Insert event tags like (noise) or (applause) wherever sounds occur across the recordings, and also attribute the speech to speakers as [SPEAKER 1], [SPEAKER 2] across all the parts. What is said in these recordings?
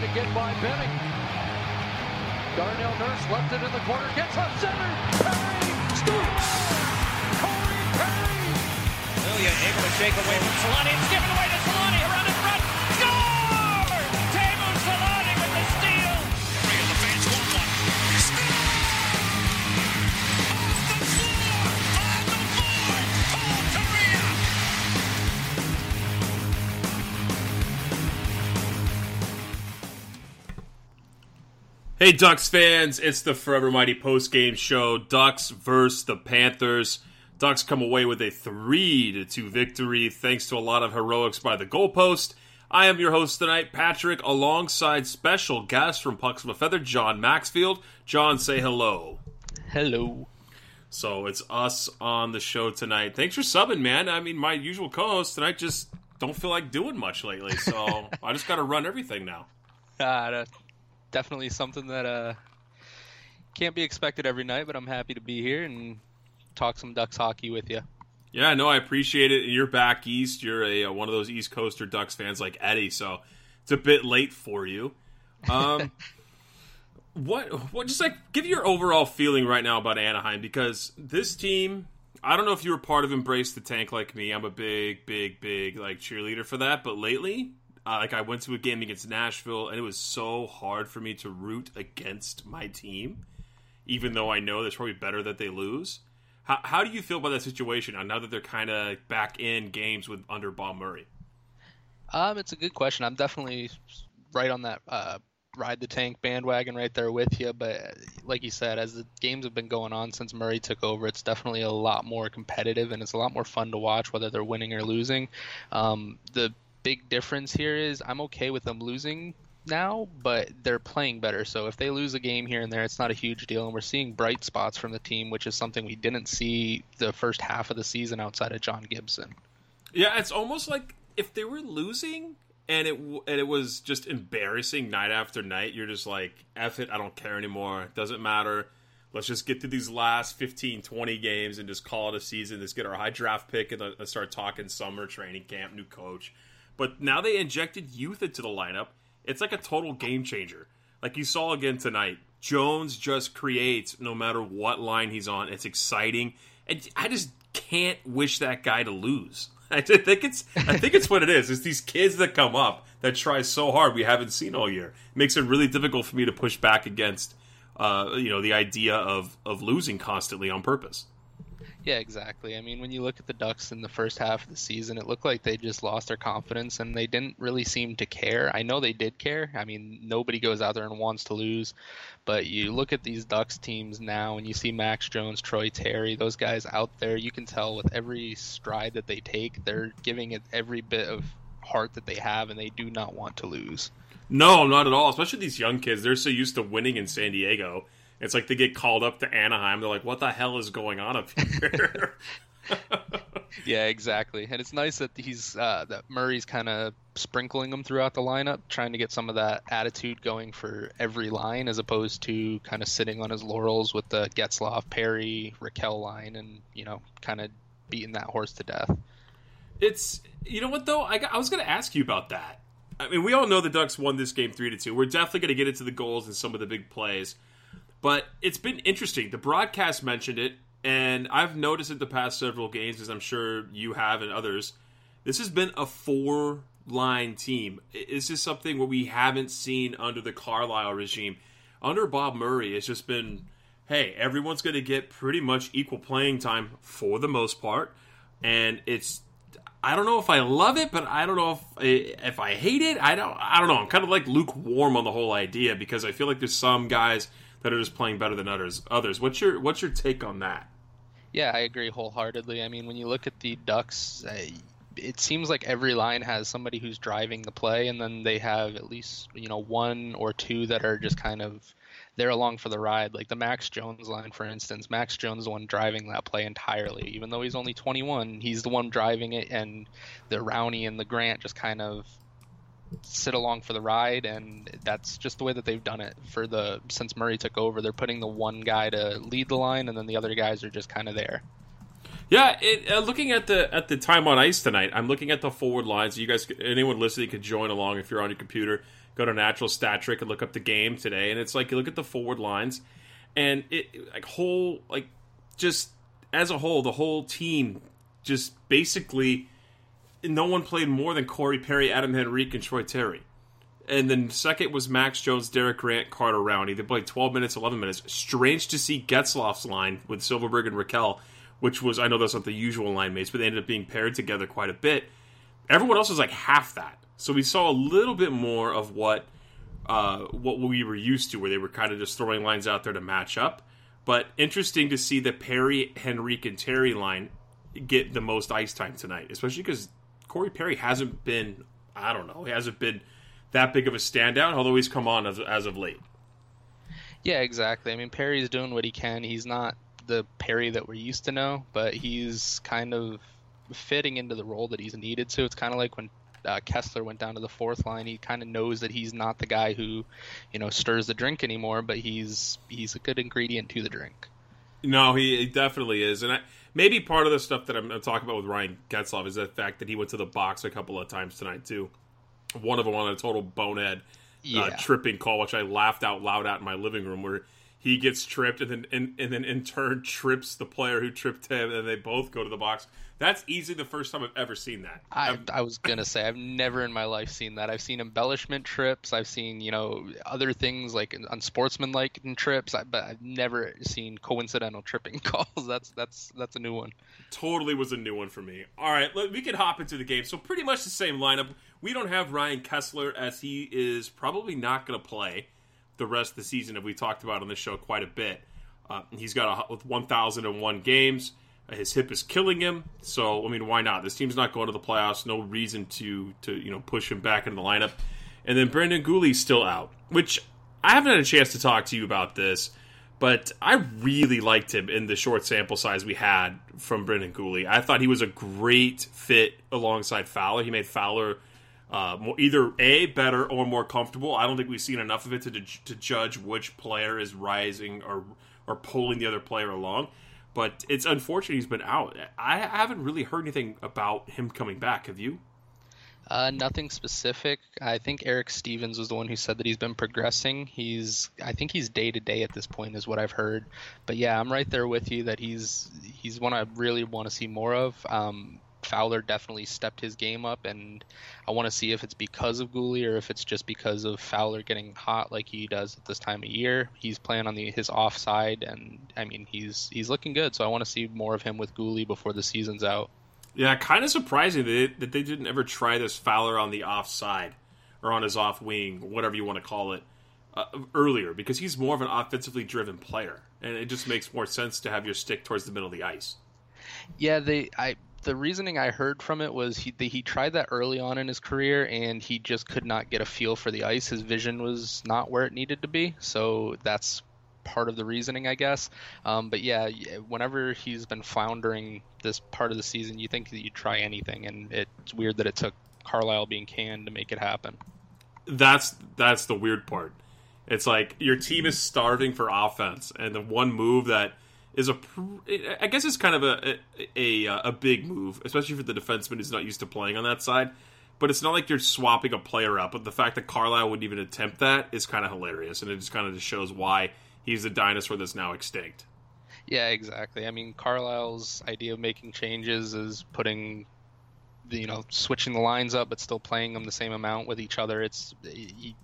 [SPEAKER 1] Trying to get by Benning. Darnell Nurse left it in the corner, gets up center. Perry scores! Corey Perry!
[SPEAKER 2] Ilya able to shake away from Selanne. It's given away to
[SPEAKER 3] Selanne.
[SPEAKER 4] Hey Ducks fans, it's the Forever Mighty post game show. Ducks versus the Panthers. Ducks come away with a 3 to 2 victory thanks to a lot of heroics by the goalpost. I am your host tonight, Patrick, alongside special guest from Pucks of a Feather, Jon Maxfield. Jon, say hello.
[SPEAKER 5] Hello.
[SPEAKER 4] So it's us on the show tonight. Thanks for subbing, man. I mean, my usual co-host tonight just don't feel like doing much lately, so (laughs) I just got to run everything now.
[SPEAKER 5] Uh, definitely something that uh, can't be expected every night, but I'm happy to be here and talk some Ducks hockey with you.
[SPEAKER 4] Yeah, no, I appreciate it. And you're back east. You're a uh, one of those East Coaster Ducks fans like Eddie, so it's a bit late for you. Um, (laughs) what what just like give your overall feeling right now about Anaheim because this team. I don't know if you were part of Embrace the Tank like me. I'm a big, big, big like cheerleader for that. But lately, uh, like I went to a game against Nashville, and it was so hard for me to root against my team, even though I know it's probably better that they lose. How, how do you feel about that situation now that they're kind of back in games with under Bob Murray?
[SPEAKER 5] Um, it's a good question. I'm definitely right on that uh, ride the tank bandwagon right there with you. But like you said, as the games have been going on since Murray took over, it's definitely a lot more competitive and it's a lot more fun to watch, whether they're winning or losing. Um, the big difference here is I'm okay with them losing now, but they're playing better. So if they lose a game here and there, it's not a huge deal. And we're seeing bright spots from the team, which is something we didn't see the first half of the season outside of John Gibson.
[SPEAKER 4] Yeah, it's almost like if they were losing and it and it was just embarrassing night after night. You're just like, "F it, I don't care anymore. It doesn't matter. Let's just get through these last 15, 20 games and just call it a season. Let's get our high draft pick and let's start talking summer training camp, new coach." But now they injected youth into the lineup. It's like a total game changer. Like you saw again tonight. Jones just creates no matter what line he's on. It's exciting. And I just can't wish that guy to lose. (laughs) I think it's I think it's what it is. It's these kids that come up that try so hard we haven't seen all year. It makes it really difficult for me to push back against uh, you know the idea of of losing constantly on purpose.
[SPEAKER 5] Yeah, exactly. I mean, when you look at the Ducks in the first half of the season, it looked like they just lost their confidence and they didn't really seem to care. I know they did care. I mean, nobody goes out there and wants to lose, but you look at these Ducks teams now and you see Max Jones, Troy Terry, those guys out there, you can tell with every stride that they take, they're giving it every bit of heart that they have and they do not want to lose.
[SPEAKER 4] No, not at all. Especially these young kids. They're so used to winning in San Diego. It's like they get called up to Anaheim. They're like, "What the hell is going on up here?" (laughs)
[SPEAKER 5] yeah, exactly. And it's nice that he's uh, that Murray's kind of sprinkling them throughout the lineup, trying to get some of that attitude going for every line, as opposed to kind of sitting on his laurels with the Getzlaf, Perry, Rakell line, and you know, kind of beating that horse to death.
[SPEAKER 4] It's you know what though. I, I was going to ask you about that. I mean, we all know the Ducks won this game three to two. We're definitely going to get into the goals and some of the big plays, but it's been interesting. The broadcast mentioned it, and I've noticed it the past several games, as I'm sure you have and others. This has been a four line team. Is this something what we haven't seen under the Carlyle regime? Under Bob Murray, it's just been, hey, everyone's going to get pretty much equal playing time for the most part, and it's I don't know if I love it, but I don't know if eh, if I hate it. I don't. I don't know. I'm kind of like lukewarm on the whole idea because I feel like there's some guys that are just playing better than others. Others. What's your What's your take on that?
[SPEAKER 5] Yeah, I agree wholeheartedly. I mean, when you look at the Ducks, it seems like every line has somebody who's driving the play, and then they have at least you know one or two that are just kind of they're along for the ride. Like the Max Jones line, for instance. Max Jones is the one driving that play entirely. Even though he's only 21, he's the one driving it, and the Rowney and the Grant just kind of sit along for the ride, and that's just the way that they've done it for the since Murray took over. They're putting the one guy to lead the line, and then the other guys are just kind of there.
[SPEAKER 4] Yeah, it, uh, looking at the at the time on ice tonight, I'm looking at the forward lines. You guys, anyone listening, could join along if you're on your computer go to Natural Stat Trick and look up the game today, and it's like you look at the forward lines, and it like whole like just as a whole, the whole team just basically no one played more than Corey Perry, Adam Henrique, and Troy Terry. And then second was Max Jones, Derek Grant, Carter Rowney. They played 12 minutes, 11 minutes. Strange to see Getzlaf's line with Silfverberg and Rakell, which was, I know that's not the usual line mates, but they ended up being paired together quite a bit. Everyone else was like half that. So we saw a little bit more of what uh, what we were used to, where they were kind of just throwing lines out there to match up. But interesting to see the Perry, Henrique, and Terry line get the most ice time tonight, especially because Corey Perry hasn't been, I don't know, he hasn't been that big of a standout, although he's come on as, as of late.
[SPEAKER 5] Yeah, exactly. I mean, Perry's doing what he can. He's not the Perry that we're used to know, but he's kind of fitting into the role that he's needed to. It's kind of like when uh, Kesler went down to the fourth line, he kind of knows that he's not the guy who, you know, stirs the drink anymore, but he's he's a good ingredient to the drink.
[SPEAKER 4] No, he, he definitely is, and I, maybe part of the stuff that I'm, I'm, talking about with Ryan Getzlaf is the fact that he went to the box a couple of times tonight too. One of them on a total bonehead uh, yeah. uh, tripping call, which I laughed out loud at in my living room, where he gets tripped and then and, and then in turn trips the player who tripped him, and they both go to the box. That's easily the first time I've ever seen that.
[SPEAKER 5] I, I, was gonna say I've never in my life seen that. I've seen embellishment trips. I've seen you know other things like unsportsmanlike trips, but I've never seen coincidental tripping (laughs) calls. That's that's that's a new one.
[SPEAKER 4] Totally was a new one for me. All right, we can hop into the game. So pretty much the same lineup. We don't have Ryan Kesler as he is probably not going to play the rest of the season. If we talked about on this show quite a bit. Uh, he's got a, 1,001 games. His hip is killing him. So I mean, why not? This team's not going to the playoffs. No reason to to you know push him back into the lineup. And then Brendan Guhle's still out, which I haven't had a chance to talk to you about this, but I really liked him in the short sample size we had from Brendan Guhle. I thought he was a great fit alongside Fowler. He made Fowler uh, more, either a better or more comfortable. I don't think we've seen enough of it to to judge which player is rising or or pulling the other player along. But it's unfortunate he's been out. I haven't really heard anything about him coming back. Have you?
[SPEAKER 5] Uh, nothing specific. I think Eric Stephens was the one who said that he's been progressing. He's, I think he's day to day at this point, is what I've heard. But yeah, I'm right there with you that he's he's one I really want to see more of. Um, Fowler definitely stepped his game up, and I want to see if it's because of Guhle or if it's just because of Fowler getting hot like he does at this time of year. He's playing on the his offside, and I mean he's he's looking good. So I want to see more of him with Guhle before the season's out.
[SPEAKER 4] Yeah, kind of surprising that they, that they didn't ever try this Fowler on the offside or on his off wing, whatever you want to call it, uh, earlier because he's more of an offensively driven player, and it just makes more sense to have your stick towards the middle of the ice.
[SPEAKER 5] Yeah, they I the reasoning I heard from it was he he tried that early on in his career and he just could not get a feel for the ice. His vision was not where it needed to be, so that's part of the reasoning, I guess. Um, but yeah, whenever he's been floundering this part of the season, you think that you'd try anything, and it's weird that it took Carlyle being canned to make it happen.
[SPEAKER 4] That's that's the weird part. It's like your team is starving for offense, and the one move that is a, I guess it's kind of a a, a, uh, a big move, especially for the defenseman who's not used to playing on that side. But it's not like you're swapping a player up. But the fact that Carlyle wouldn't even attempt that is kind of hilarious, and it just kind of just shows why he's the dinosaur that's now extinct.
[SPEAKER 5] Yeah, exactly. I mean, Carlyle's idea of making changes is putting, you know, switching the lines up, but still playing them the same amount with each other. It's he,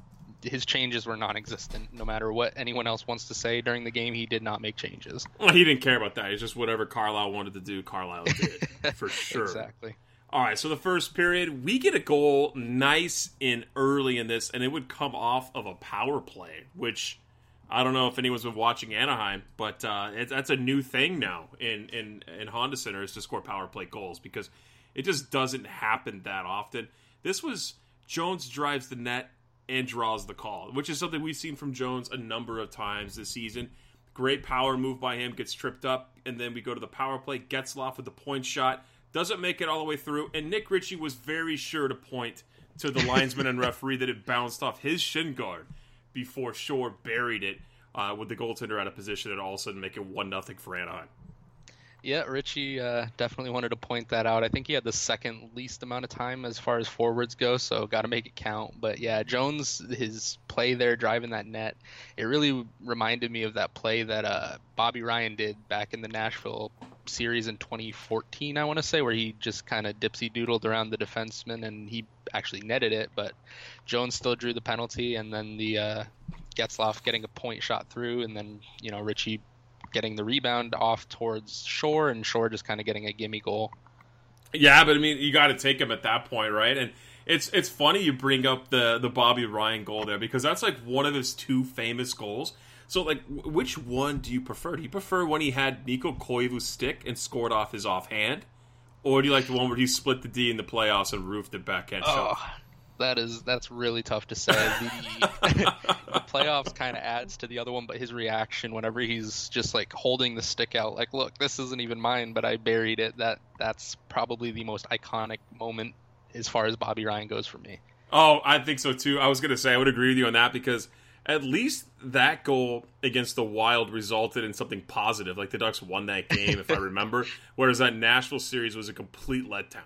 [SPEAKER 5] his changes were non-existent. No matter what anyone else wants to say during the game, he did not make changes.
[SPEAKER 4] Well, he didn't care about that. It's just whatever Carlyle wanted to do, Carlyle did (laughs) for sure.
[SPEAKER 5] exactly.
[SPEAKER 4] All right, so the first period, we get a goal nice and early in this, and it would come off of a power play, which I don't know if anyone's been watching Anaheim, but uh, it, that's a new thing now in, in in Honda Center is to score power play goals because it just doesn't happen that often. This was Jones drives the net and draws the call, which is something we've seen from Jones a number of times this season. Great power move by him, gets tripped up, and then we go to the power play. Getzlaf with the point shot, doesn't make it all the way through, and Nick Ritchie was very sure to point to the linesman and referee that it bounced off his shin guard before Shore buried it uh, with the goaltender out of position and all of a sudden make it one nothing for Anaheim.
[SPEAKER 5] Yeah, Ritchie uh, definitely wanted to point that out. I think he had the second least amount of time as far as forwards go, so got to make it count. But yeah, Jones, his play there driving that net, it really reminded me of that play that uh, Bobby Ryan did back in the Nashville series in 2014, I want to say, where he just kind of dipsy doodled around the defenseman and he actually netted it, but Jones still drew the penalty, and then the uh, Getzlaf getting a point shot through, and then you know Ritchie getting the rebound off towards Shore, and Shore just kind of getting a gimme goal.
[SPEAKER 4] Yeah, but I mean, you got to take him at that point, right? And it's it's funny you bring up the the Bobby Ryan goal there because that's like one of his two famous goals. So, like, which one do you prefer? Do you prefer when he had Mikko Koivu's stick and scored off his offhand, or do you like the one where he split the D in the playoffs and roofed it backhand
[SPEAKER 5] oh,
[SPEAKER 4] shot?
[SPEAKER 5] That is that's really tough to say. (laughs) The, the playoffs kind of adds to the other one, but his reaction whenever he's just like holding the stick out, like, "Look, this isn't even mine, but I buried it." That that's probably the most iconic moment as far as Bobby Ryan goes for me.
[SPEAKER 4] Oh, I think so too. I was gonna say I would agree with you on that because at least that goal against the Wild resulted in something positive. Like the Ducks won that game, if I (laughs) remember. Whereas that Nashville series was a complete letdown.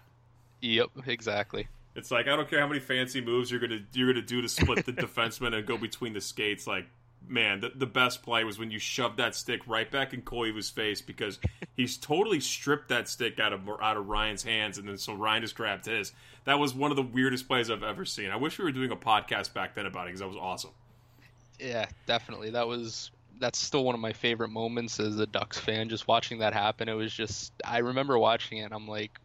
[SPEAKER 5] Yep, exactly.
[SPEAKER 4] It's like I don't care how many fancy moves you're gonna you're gonna do to split the (laughs) defenseman and go between the skates. Like, man, the, the best play was when you shoved that stick right back in Koivu's face because (laughs) he's totally stripped that stick out of out of Ryan's hands, and then so Ryan just grabbed his. That was one of the weirdest plays I've ever seen. I wish we were doing a podcast back then about it because that was awesome.
[SPEAKER 5] Yeah, definitely. That was that's still one of my favorite moments as a Ducks fan. Just watching that happen, it was just I remember watching it. and I'm like,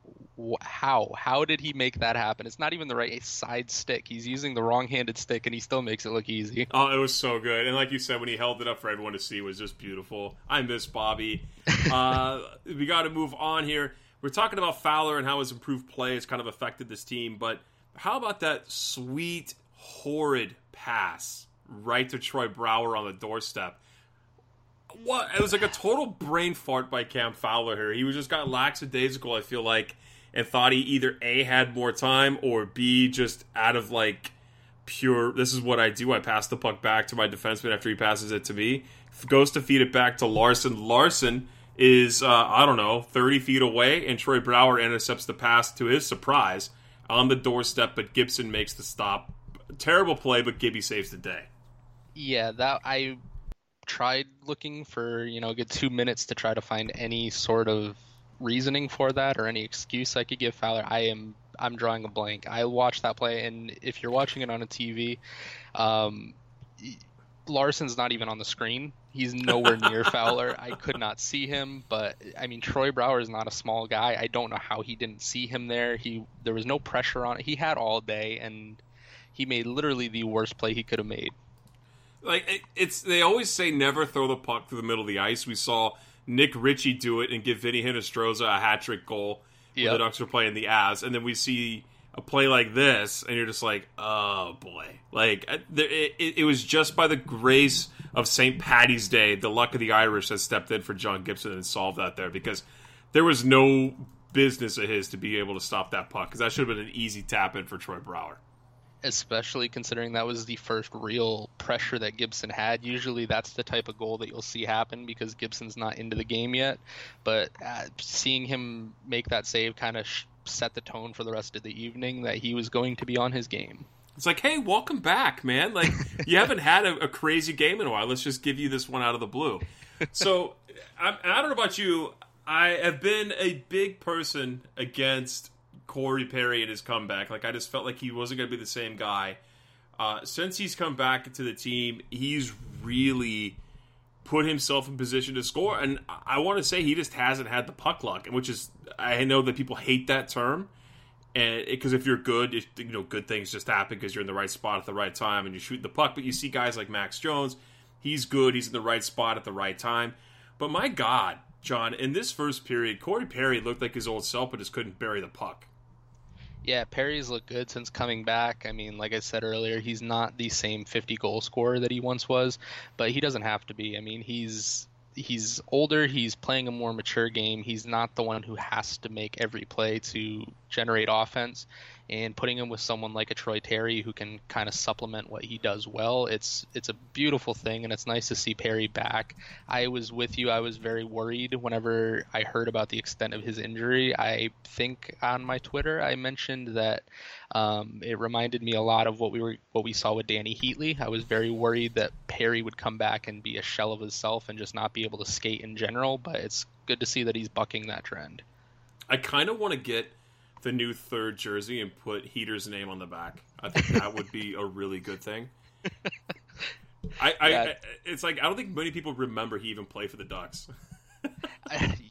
[SPEAKER 5] how? How did he make that happen? It's not even the right side stick. He's using the wrong-handed stick, and he still makes it look easy.
[SPEAKER 4] Oh, it was so good. And like you said, when he held it up for everyone to see, it was just beautiful. I miss Bobby. (laughs) uh, we got to move on here. We're talking about Fowler and how his improved play has kind of affected this team, but how about that sweet, horrid pass right to Troy Brouwer on the doorstep? What? It was like a total brain fart by Cam Fowler here. He was just got lackadaisical. I feel like and thought he either A had more time or B just out of like pure this is what I do. I pass the puck back to my defenseman after he passes it to me. Goes to feed it back to Larsson. Larsson is uh, I don't know, 30 feet away, and Troy Brouwer intercepts the pass to his surprise on the doorstep, but Gibson makes the stop. Terrible play, but Gibby saves the day.
[SPEAKER 5] Yeah, that I tried looking for, you know, a good two minutes to try to find any sort of reasoning for that or any excuse I could give Fowler, I am I'm drawing a blank. I watched that play, and if you're watching it on a TV, um, Larsson's not even on the screen. He's nowhere near (laughs) Fowler. I could not see him, but I mean Troy Brouwer is not a small guy. I don't know how he didn't see him there. He there was no pressure on it. He had all day, and he made literally the worst play he could have made.
[SPEAKER 4] Like it, it's they always say never throw the puck through the middle of the ice. We saw Nick Ritchie do it and give Vinny Hinostroza a hat trick goal
[SPEAKER 5] Yep.
[SPEAKER 4] when the Ducks were playing the Avs, and then we see a play like this, and you're just like, oh boy! Like uh, there, it, it, it was just by the grace of St. Patty's Day, the luck of the Irish that stepped in for John Gibson and solved that there because there was no business of his to be able to stop that puck because that should have been an easy tap in for Troy Brouwer.
[SPEAKER 5] Especially considering that was the first real pressure that Gibson had. Usually, that's the type of goal that you'll see happen because Gibson's not into the game yet. But uh, seeing him make that save kind of sh- set the tone for the rest of the evening that he was going to be on his game.
[SPEAKER 4] It's like, hey, welcome back, man. Like, (laughs) you haven't had a, a crazy game in a while. Let's just give you this one out of the blue. So, (laughs) I, I don't know about you. I have been a big person against Corey Perry and his comeback. Like, I just felt like he wasn't going to be the same guy. Uh, since he's come back to the team, he's really put himself in position to score. And I want to say he just hasn't had the puck luck, which is, I know that people hate that term and because if you're good, it, you know good things just happen because you're in the right spot at the right time and you shoot the puck. But you see guys like Max Jones, he's good, he's in the right spot at the right time. But my God, Jon, in this first period, Corey Perry looked like his old self, but just couldn't bury the puck.
[SPEAKER 5] Yeah, Perry's looked good since coming back. I mean, like I said earlier, he's not the same 50 goal scorer that he once was, but he doesn't have to be. I mean, he's he's older, he's playing a more mature game. He's not the one who has to make every play to generate offense. And putting him with someone like a Troy Terry who can kind of supplement what he does well, it's it's a beautiful thing, and it's nice to see Perry back. I was with you. I was very worried whenever I heard about the extent of his injury. I think on my Twitter I mentioned that um, it reminded me a lot of what we were what we saw with Dany Heatley. I was very worried that Perry would come back and be a shell of himself and just not be able to skate in general. But it's good to see that he's bucking that trend.
[SPEAKER 4] I kind of want to get the new third jersey and put Heater's name on the back. I think that would be a really good thing. I, I,
[SPEAKER 5] Yeah.
[SPEAKER 4] I, it's like I don't think many people remember he even played for the Ducks. (laughs)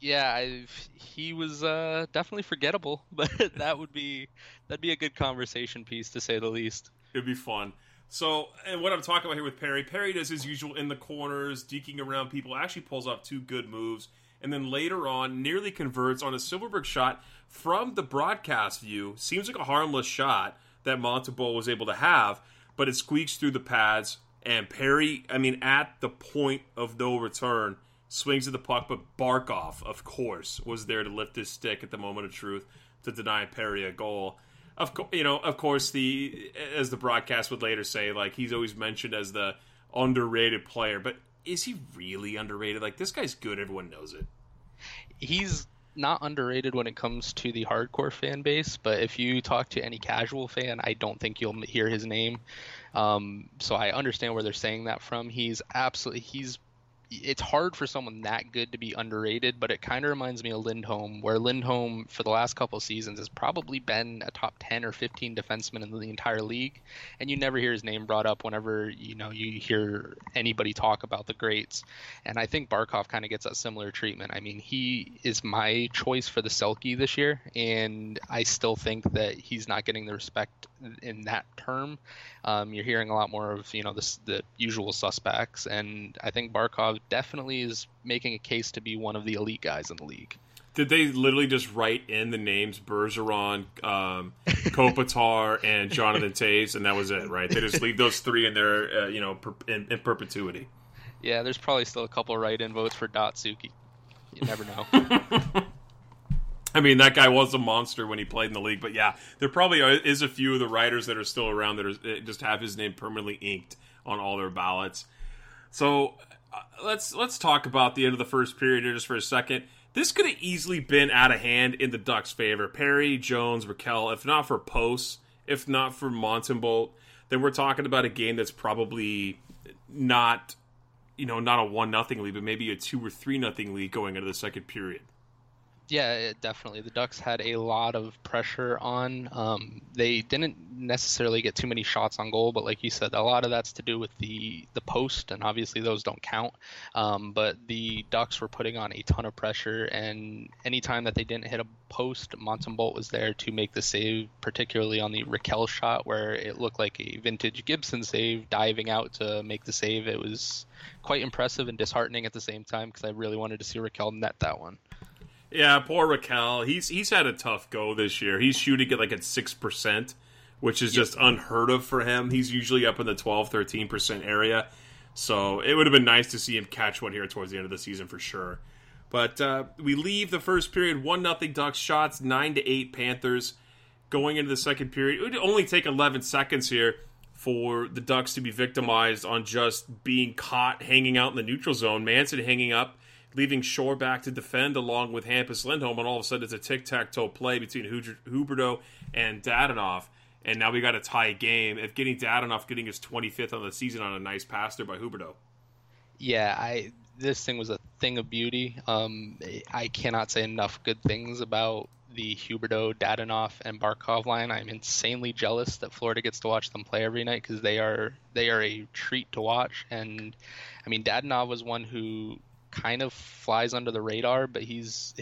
[SPEAKER 5] Yeah, I, he was uh, definitely forgettable, (laughs) but that would be that'd be a good conversation piece to say the least.
[SPEAKER 4] It'd be fun. So, and what I'm talking about here with Perry, Perry does his usual in the corners, deking around people, actually pulls off two good moves, and then later on nearly converts on a Silfverberg shot from the broadcast view. Seems like a harmless shot that Montembeault was able to have, but it squeaks through the pads, and Perry, I mean, at the point of no return, swings at the puck, but Barkov, of course, was there to lift his stick at the moment of truth to deny Perry a goal of you know, of course, the as the broadcast would later say, like he's always mentioned as the underrated player, but is he really underrated? Like this guy's good, everyone knows it.
[SPEAKER 5] He's not underrated when it comes to the hardcore fan base, but if you talk to any casual fan, I don't think you'll hear his name. Um, so I understand where they're saying that from. He's absolutely he's it's hard for someone that good to be underrated, but it kind of reminds me of Lindholm, where Lindholm for the last couple seasons has probably been a top 10 or 15 defenseman in the entire league, and you never hear his name brought up whenever you know you hear anybody talk about the greats. And I think Barkov kind of gets that similar treatment. I mean, he is my choice for the Selke this year, and I still think that he's not getting the respect in that term. Um, you're hearing a lot more of you know the, the usual suspects, and I think Barkov definitely is making a case to be one of the elite guys in the league.
[SPEAKER 4] Did they literally just write in the names Bergeron, um, (laughs) Kopitar, and Jonathan Toews, and that was it, right? They just leave those three in there, uh, you know, per- in, in perpetuity.
[SPEAKER 5] Yeah, there's probably still a couple write-in votes for Datsyuk. You never know. (laughs)
[SPEAKER 4] I mean, that guy was a monster when he played in the league, but yeah, there probably is a few of the writers that are still around that are, just have his name permanently inked on all their ballots. So uh, let's let's talk about the end of the first period here just for a second. This could have easily been out of hand in the Ducks' favor. Perry, Jones, Rakell, if not for Post, if not for Montembeault, then we're talking about a game that's probably not, you know, not a one nothing lead, but maybe a two or three nothing lead going into the second period.
[SPEAKER 5] Yeah, it, definitely. The Ducks had a lot of pressure on. Um, they didn't necessarily get too many shots on goal, but like you said, a lot of that's to do with the the post, and obviously those don't count. Um, but the Ducks were putting on a ton of pressure, and anytime that they didn't hit a post, Montembeault was there to make the save, particularly on the Rakell shot where it looked like a vintage Gibson save, diving out to make the save. It was quite impressive and disheartening at the same time because I really wanted to see Rakell net that one.
[SPEAKER 4] Yeah, poor Rakell. He's he's had a tough go this year. He's shooting at like at six percent, which is just unheard of for him. He's usually up in the 12, 13 percent area. So it would have been nice to see him catch one here towards the end of the season for sure. But uh, we leave the first period one nothing Ducks shots nine to eight Panthers. Going into the second period, it would only take eleven seconds here for the Ducks to be victimized on just being caught hanging out in the neutral zone. Manson hanging up leaving Shore back to defend along with Hampus Lindholm, and all of a sudden it's a tic tac toe play between Huberdeau and Dadonov. And now we got a tie game. Evgenii Dadonov getting his 25th on the season on a nice pass there by Huberdeau.
[SPEAKER 5] Yeah, I this thing was a thing of beauty. Um, I cannot say enough good things about the Huberdeau, Dadonov, and Barkov line. I'm insanely jealous that Florida gets to watch them play every night because they are they are a treat to watch. And I mean, Dadonov was one who kind of flies under the radar, but he's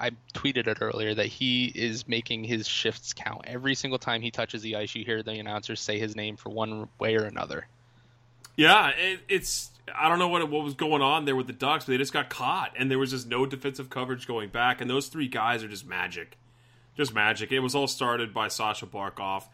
[SPEAKER 5] I tweeted it earlier that he is making his shifts count. Every single time he touches the ice, you hear the announcers say his name for one way or another.
[SPEAKER 4] Yeah, it, it's I don't know what what was going on there with the Ducks, but they just got caught, and there was just no defensive coverage going back, and those three guys are just magic, just magic. It was all started by Sasha Barkov.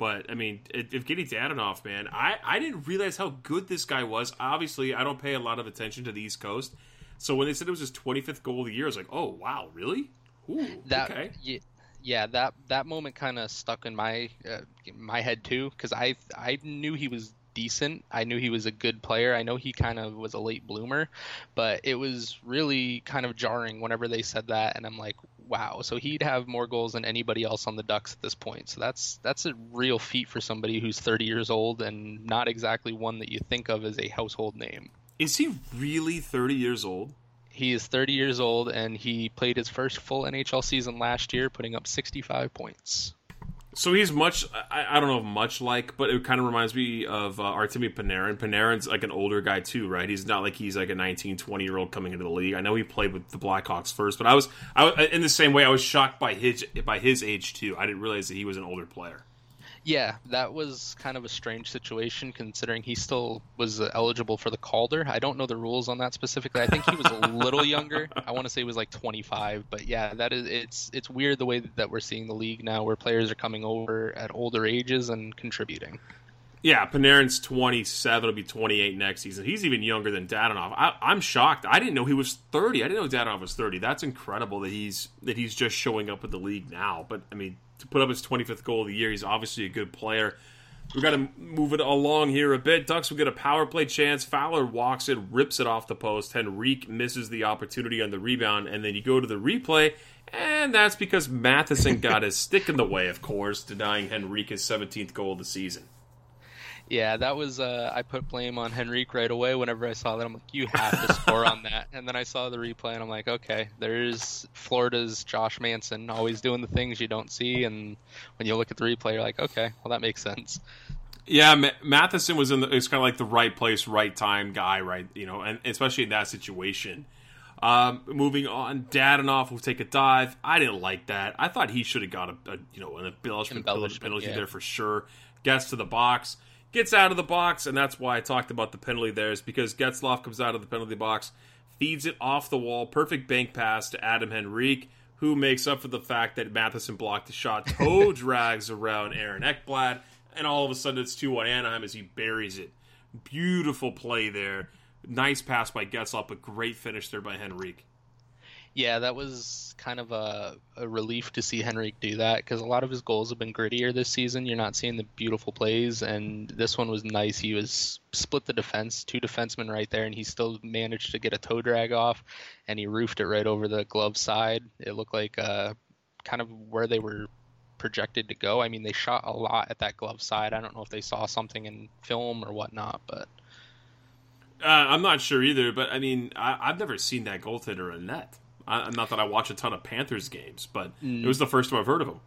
[SPEAKER 4] But I mean, Evgenii Dadonov, man, I, I didn't realize how good this guy was. Obviously, I don't pay a lot of attention to the East Coast, so when they said it was his 25th goal of the year, I was like, oh wow, really? Ooh,
[SPEAKER 5] that,
[SPEAKER 4] okay.
[SPEAKER 5] Yeah, yeah, that that moment kind of stuck in my uh, my head too because I I knew he was decent. I knew he was a good player. I know he kind of was a late bloomer, but it was really kind of jarring whenever they said that, and I'm like, wow. So he'd have more goals than anybody else on the Ducks at this point. So that's that's a real feat for somebody who's 30 years old and not exactly one that you think of as a household name.
[SPEAKER 4] Is he really 30 years old?
[SPEAKER 5] He is 30 years old, and he played his first full NHL season last year, putting up 65 points.
[SPEAKER 4] So he's much, I, I don't know much like, but it kind of reminds me of uh, Artemi Panarin. Panarin's like an older guy too, right? He's not like he's like a 19, 20 year old coming into the league. I know he played with the Blackhawks first, but I was, I, in the same way, I was shocked by his, by his age too. I didn't realize that he was an older player.
[SPEAKER 5] Yeah, that was kind of a strange situation considering he still was uh, eligible for the Calder. I don't know the rules on that specifically. I think he was a little younger. (laughs) I want to say he was like 25, but yeah, that is it's it's weird the way that we're seeing the league now where players are coming over at older ages and contributing.
[SPEAKER 4] Yeah, Panarin's 27. He'll be 28 next season. He's even younger than Dadonov. I, am shocked. I didn't know he was 30. I didn't know Dadonov was 30. That's incredible that he's that he's just showing up with the league now. But I mean, to put up his 25th goal of the year. He's obviously a good player. We've got to move it along here a bit. Ducks will get a power play chance. Fowler walks it, rips it off the post. Henrique misses the opportunity on the rebound, and then you go to the replay, and that's because Matheson got his stick in the way, of course, denying Henrique his 17th goal of the season.
[SPEAKER 5] Yeah, that was. Uh, I put blame on Henrique right away whenever I saw that. I'm like, you have to score on that. And then I saw the replay, and I'm like, okay, there's Florida's Josh Manson, always doing the things you don't see. And when you look at the replay, you're like, okay, well that makes sense.
[SPEAKER 4] Yeah, M- Matheson was in the. It's kind of like the right place, right time guy, right? You know, and especially in that situation. Um, moving on, Dadonov will take a dive. I didn't like that. I thought he should have got a, a you know an embellishment, embellishment penalty yeah. there for sure. Gets to the box gets out of the box, and that's why I talked about the penalty there, is because Getzlaf comes out of the penalty box, feeds it off the wall, perfect bank pass to Adam Henrique, who makes up for the fact that Matheson blocked the shot, (laughs) toe drags around Aaron Ekblad, and all of a sudden it's 2 1 Anaheim as he buries it. Beautiful play there. Nice pass by Getzlaf, but great finish there by Henrique.
[SPEAKER 5] Yeah, that was kind of a, a relief to see Henrique do that because a lot of his goals have been grittier this season. You're not seeing the beautiful plays, and this one was nice. He was split the defense, two defensemen right there, and he still managed to get a toe drag off, and he roofed it right over the glove side. It looked like uh, kind of where they were projected to go. I mean, they shot a lot at that glove side. I don't know if they saw something in film or whatnot, but.
[SPEAKER 4] Uh, I'm not sure either, but I mean, I, have never seen that goaltender in net. I, not that I watch a ton of Panthers games, but
[SPEAKER 5] Mm.
[SPEAKER 4] it was the first time I've heard of him.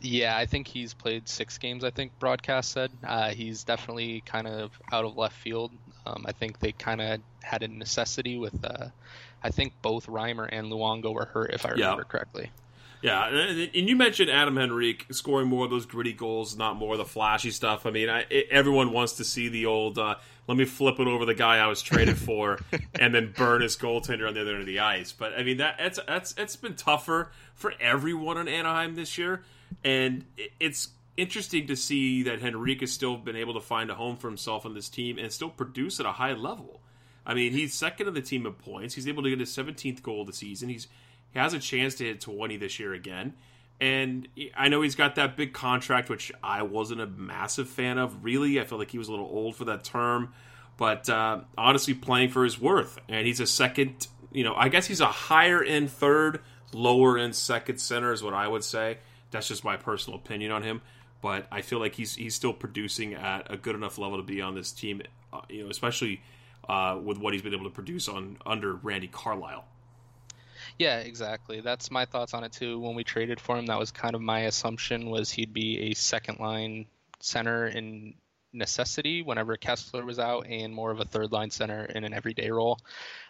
[SPEAKER 5] Yeah, I think he's played six games. I think broadcast said uh, he's definitely kind of out of left field. Um, I think they kind of had a necessity with. Uh, I think both Reimer and Luongo were hurt, if I
[SPEAKER 4] Yeah.
[SPEAKER 5] remember correctly.
[SPEAKER 4] Yeah, and and you mentioned Adam Henrique scoring more of those gritty goals, not more of the flashy stuff. I mean, I, it- everyone wants to see the old uh, "let me flip it over the guy I was traded (laughs) for" and then burn his goaltender on the other end of the ice. But I mean, that that's that's it's been tougher for everyone in Anaheim this year, and it's interesting to see that Henrique has still been able to find a home for himself on this team and still produce at a high level. I mean, he's second in the team in points. He's able to get his 17th goal of the season. He's he has a chance to hit 20 this year again. And I know he's got that big contract, which I wasn't a massive fan of. Really, I feel like he was a little old for that term. But uh, honestly, playing for his worth, and he's a second. You know, I guess he's a higher end third, lower end second center is what I would say. That's just my personal opinion on him. But I feel like he's he's still producing at a good enough level to be on this team. Uh, you know, especially uh, with what he's been able to produce on under Randy Carlyle.
[SPEAKER 5] Yeah, exactly. That's my thoughts on it too. When we traded for him, that was kind of my assumption was he'd be a second line center in necessity whenever Kesler was out, and more of a third line center in an everyday role.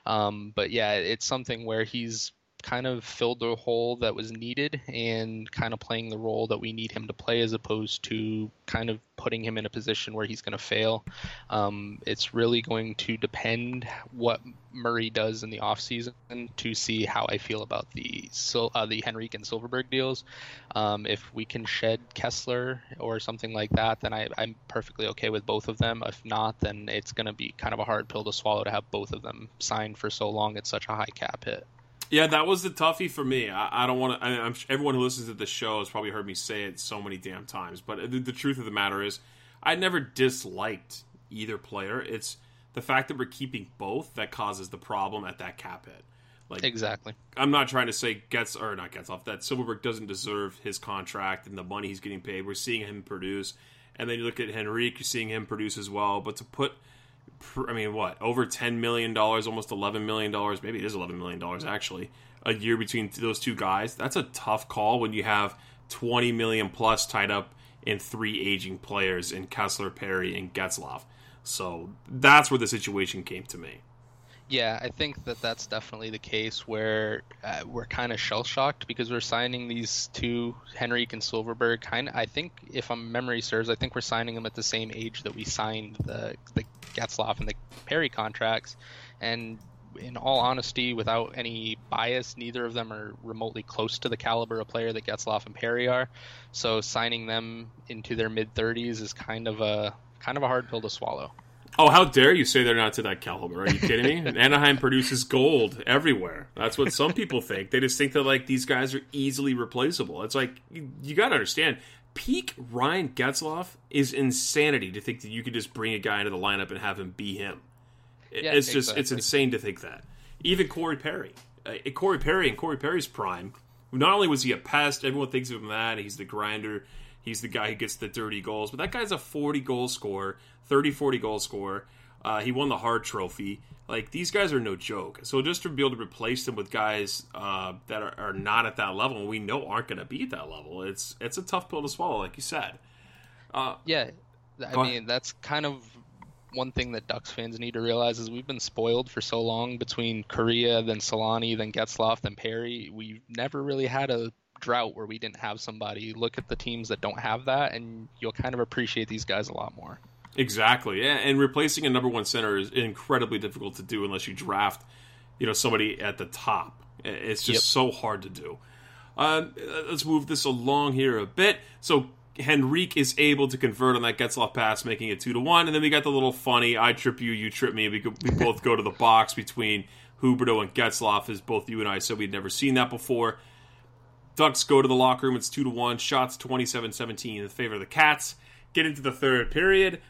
[SPEAKER 5] Um, but yeah, it's something where he's kind of filled the hole that was needed and kind of playing the role that we need him to play as opposed to kind of putting him in a position where he's going to fail. Um, it's really going to depend what Murray does in the offseason to see how I feel about the uh, the Henrique and Silfverberg deals. Um, if we can shed Kesler or something like that, then I, I'm perfectly okay with both of them. If not, then it's going to be kind of a hard pill to swallow to have both of them signed for so long at such a high cap hit.
[SPEAKER 4] Yeah, that was the toughie for me. I, I don't want to. I everyone who listens to the show has probably heard me say it so many damn times. But the, the truth of the matter is, I never disliked either player. It's the fact that we're keeping both that causes the problem at that cap hit. Like
[SPEAKER 5] Exactly.
[SPEAKER 4] I'm not trying to say gets or not gets off that Silfverberg doesn't deserve his contract and the money he's getting paid. We're seeing him produce, and then you look at Henrique, you're seeing him produce as well. But to put, I mean, what over ten million dollars, almost eleven million dollars, maybe it is eleven million dollars actually, a year between those two guys. That's a tough call when you have twenty million plus tied up in three aging players in Kesler, Perry, and Getzlaf. So that's where the situation came to me.
[SPEAKER 5] Yeah, I think that that's definitely the case where uh, we're kind of shell shocked because we're signing these two Henrique and Silfverberg. Kind I think if my memory serves, I think we're signing them at the same age that we signed the the Getzlaf and the Perry contracts. And in all honesty, without any bias, neither of them are remotely close to the caliber of player that Getzlaf and Perry are. So signing them into their mid 30s is kind of a kind of a hard pill to swallow.
[SPEAKER 4] Oh, how dare you say they're not to that caliber? Are you kidding me? (laughs) Anaheim produces gold everywhere. That's what some people think. They just think that like these guys are easily replaceable. It's like you, you got to understand. Peak Ryan Getzlaf is insanity to think that you could just bring a guy into the lineup and have him be him. It-
[SPEAKER 5] Yeah,
[SPEAKER 4] it's just it's insane to think that. Even Corey Perry, uh, Corey Perry and Corey Perry's prime, not only was he a pest, everyone thinks of him that he's the grinder, he's the guy who gets the dirty goals, but that guy's a 40 goal scorer, 30 40 goal scorer. Uh, he won the Hart Trophy. Like these guys are no joke. So just to be able to replace them with guys uh, that are, are not at that level, and we know aren't going to be at that level, it's it's a tough pill to swallow, like you said.
[SPEAKER 5] Yeah, I mean that's kind of one thing that Ducks fans need to realize is we've been spoiled for so long between Kariya, then Selanne, then Getzlaf, then Perry. We've never really had a drought where we didn't have somebody. Look at the teams that don't have that, and you'll kind of appreciate these guys a lot more.
[SPEAKER 4] Exactly, yeah. And replacing a number one center is incredibly difficult to do unless you draft, you know, somebody at the top. It's just
[SPEAKER 5] Yep.
[SPEAKER 4] so hard to do. Uh, let's move this along here a bit. So Henrique is able to convert on that Getzlaf pass, making it two to one, and then we got the little funny "I trip you, you trip me." We, go, we both go to the box between Huberdeau and Getzlaf, as both you and I said we'd never seen that before. Ducks go to the locker room. It's 2 to 1. Shots 27 17 in favor of the Cats. Get into the third period.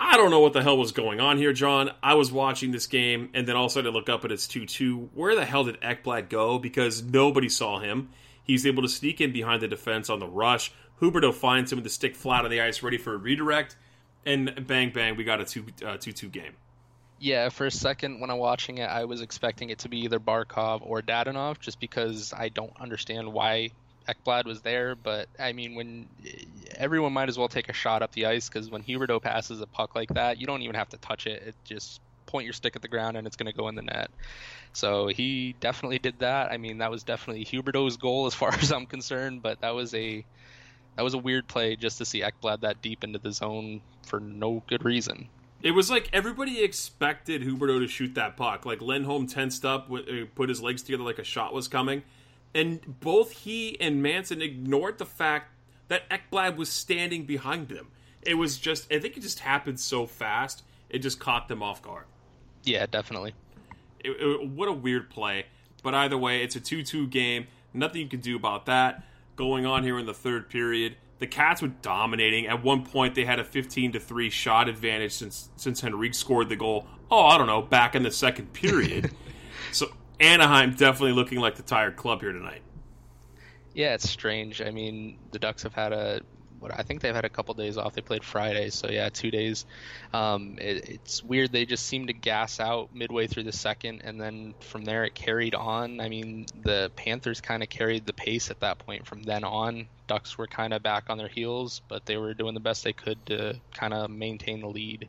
[SPEAKER 4] I don't know what the hell was going on here, Jon. I was watching this game, and then all of a sudden I look up and it's 2 2. Where the hell did Ekblad go? Because nobody saw him. He's able to sneak in behind the defense on the rush. Huberdeau finds him with the stick flat on the ice, ready for a redirect. And bang, bang, we got a 2 uh, 2 2 game.
[SPEAKER 5] Yeah, for a second when I'm watching it, I was expecting it to be either Barkov or Dadonov, just because I don't understand why Ekblad was there. But I mean, when everyone might as well take a shot up the ice, because when Huberdeau passes a puck like that, you don't even have to touch it. It just point your stick at the ground and it's going to go in the net. So he definitely did that. I mean, that was definitely Huberdeau's goal as (laughs) far as I'm concerned. But that was a that was a weird play just to see Ekblad that deep into the zone for no good reason.
[SPEAKER 4] It was like everybody expected Huberdeau to shoot that puck. Like Lindholm tensed up, uh, put his legs together like a shot was coming, and both he and Manson ignored the fact that Ekblad was standing behind them. It was just, I think it just happened so fast, it just caught them off guard.
[SPEAKER 5] Yeah, definitely.
[SPEAKER 4] It, it, what a weird play. But either way, it's a 2 2 game. Nothing you can do about that. Going on here in the third period the Cats were dominating. At one point, they had a 15 to three shot advantage since since Henrique scored the goal. Oh, I don't know, back in the second period. (laughs) so Anaheim definitely looking like the tired club here tonight.
[SPEAKER 5] Yeah, it's strange. I mean, the Ducks have had a what I think they've had a couple days off. They played Friday, so yeah, two days. Um, it, it's weird. They just seem to gas out midway through the second, and then from there it carried on. I mean, the Panthers kind of carried the pace at that point. From then on, Ducks were kind of back on their heels, but they were doing the best they could to kind of maintain the lead.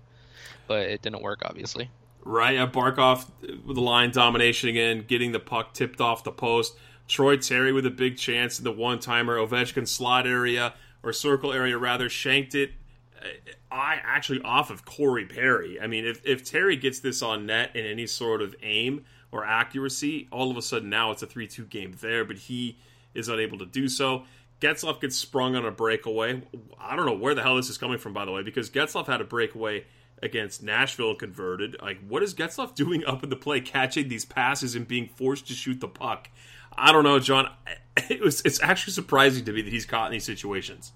[SPEAKER 5] But it didn't work, obviously.
[SPEAKER 4] Right, yeah, Barkov with the line domination again, getting the puck tipped off the post. Troy Terry with a big chance in the one timer. Ovechkin slot area or circle area rather, shanked it. Uh, I actually off of Corey Perry. I mean, if, if Terry gets this on net in any sort of aim or accuracy, all of a sudden now it's a 3 2 game there, but he is unable to do so. Getzlaf gets sprung on a breakaway. I don't know where the hell this is coming from, by the way, because Getzlaf had a breakaway against Nashville converted. Like, what is Getzlaf (laughs) doing up in the play, catching these passes and being forced to shoot the puck? I don't know, Jon. (laughs) It was it's actually surprising to me that he's caught in these situations.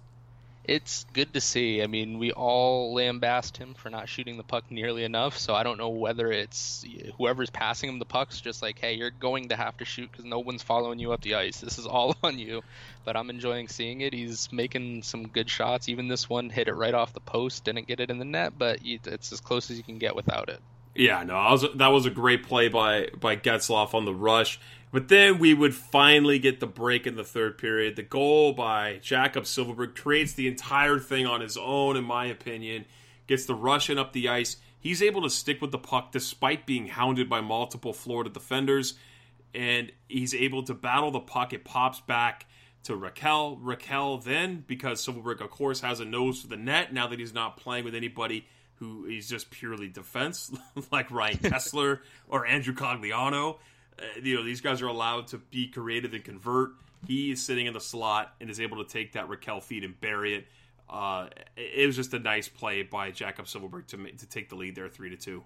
[SPEAKER 5] It's good to see. I mean, we all lambast him for not shooting the puck nearly enough. So I don't know whether it's whoever's passing him the puck's just like, hey, you're going to have to shoot because no one's following you up the ice. This is all (laughs) on you. But I'm enjoying seeing it. He's making some good shots. Even this one hit it right off the post, didn't get it in the net, but it's as close as you can get without it.
[SPEAKER 4] Yeah, no, was, that was a great play by by Getzlaf on the rush. But then we would finally get the break in the third period. The goal by Jakob Silfverberg creates the entire thing on his own, in my opinion. Gets the Russian up the ice. He's able to stick with the puck despite being hounded by multiple Florida defenders. And he's able to battle the puck. It pops back to Rakell. Rakell then, because Silfverberg, of course, has a nose for the net now that he's not playing with anybody who is just purely defense, (laughs) like Ryan (laughs) Kesler or Andrew Cogliano uh, you know, these guys are allowed to be creative and convert. He is sitting in the slot and is able to take that Rakell feed and bury it. Uh, it was just a nice play by Jakob Silfverberg to to take the lead there, three to two.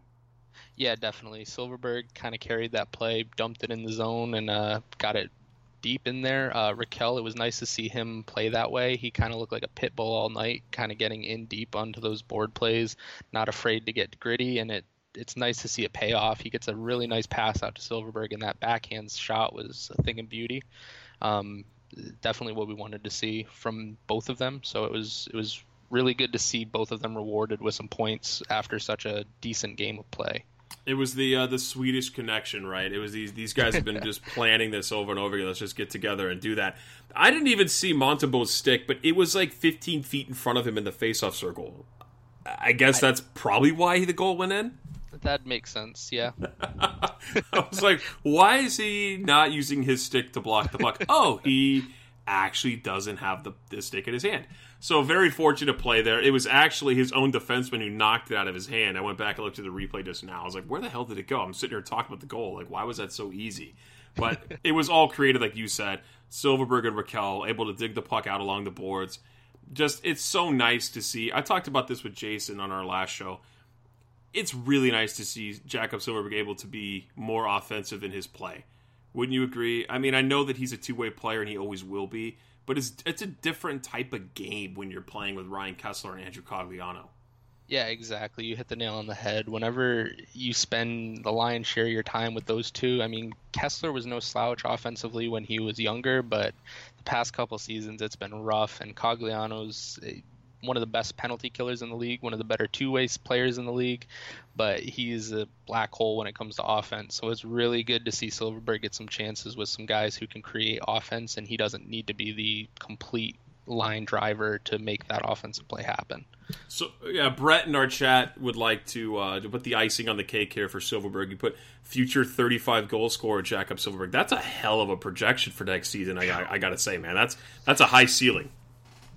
[SPEAKER 5] Yeah, definitely. Silfverberg kind of carried that play, dumped it in the zone, and uh, got it deep in there. Uh, Rakell, it was nice to see him play that way. He kind of looked like a pit bull all night, kind of getting in deep onto those board plays, not afraid to get gritty, and it it's nice to see it pay off. He gets a really nice pass out to Silfverberg, and that backhand shot was a thing of beauty. Um, definitely what we wanted to see from both of them. So it was it was really good to see both of them rewarded with some points after such a decent game of play.
[SPEAKER 4] It was the uh, the Swedish connection, right? It was these these guys have been (laughs) just planning this over and over again. Let's just get together and do that. I didn't even see Montembeault's stick, but it was like 15 feet in front of him in the faceoff circle. I guess that's probably why the goal went in.
[SPEAKER 5] That makes sense. Yeah. (laughs)
[SPEAKER 4] I was like, why is he not using his stick to block the puck? oh, he actually doesn't have the, the stick in his hand. So very fortunate to play there. It was actually his own defenseman who knocked it out of his hand. I went back and looked at the replay just now. I was like, where the hell did it go? I'm sitting here talking about the goal. Like, why was that so easy? But it was all created, like you said. Silfverberg and Rakell able to dig the puck out along the boards. Just, it's so nice to see. I talked about this with Jason on our last show it's really nice to see Jakob Silfverberg able to be more offensive in his play. Wouldn't you agree? I mean, I know that he's a two way player and he always will be, but it's it's a different type of game when you're playing with Ryan Kesler and Andrew Cogliano.
[SPEAKER 5] Yeah, exactly. You hit the nail on the head. Whenever you spend the lion's share of your time with those two, I mean, Kesler was no slouch offensively when he was younger, but the past couple seasons it's been rough, and Cogliano's one of the best penalty killers in the league, one of the better two-way players in the league, but he's a black hole when it comes to offense. So it's really good to see Silfverberg get some chances with some guys who can create offense, and he doesn't need to be the complete line driver to make that offensive play happen.
[SPEAKER 4] So yeah, Brett in our chat would like to uh, to put the icing on the cake here for Silfverberg. You put future 35 goal scorer Jakob Silfverberg. That's a hell of a projection for next season. I, I, I got to say, man, that's that's a high ceiling.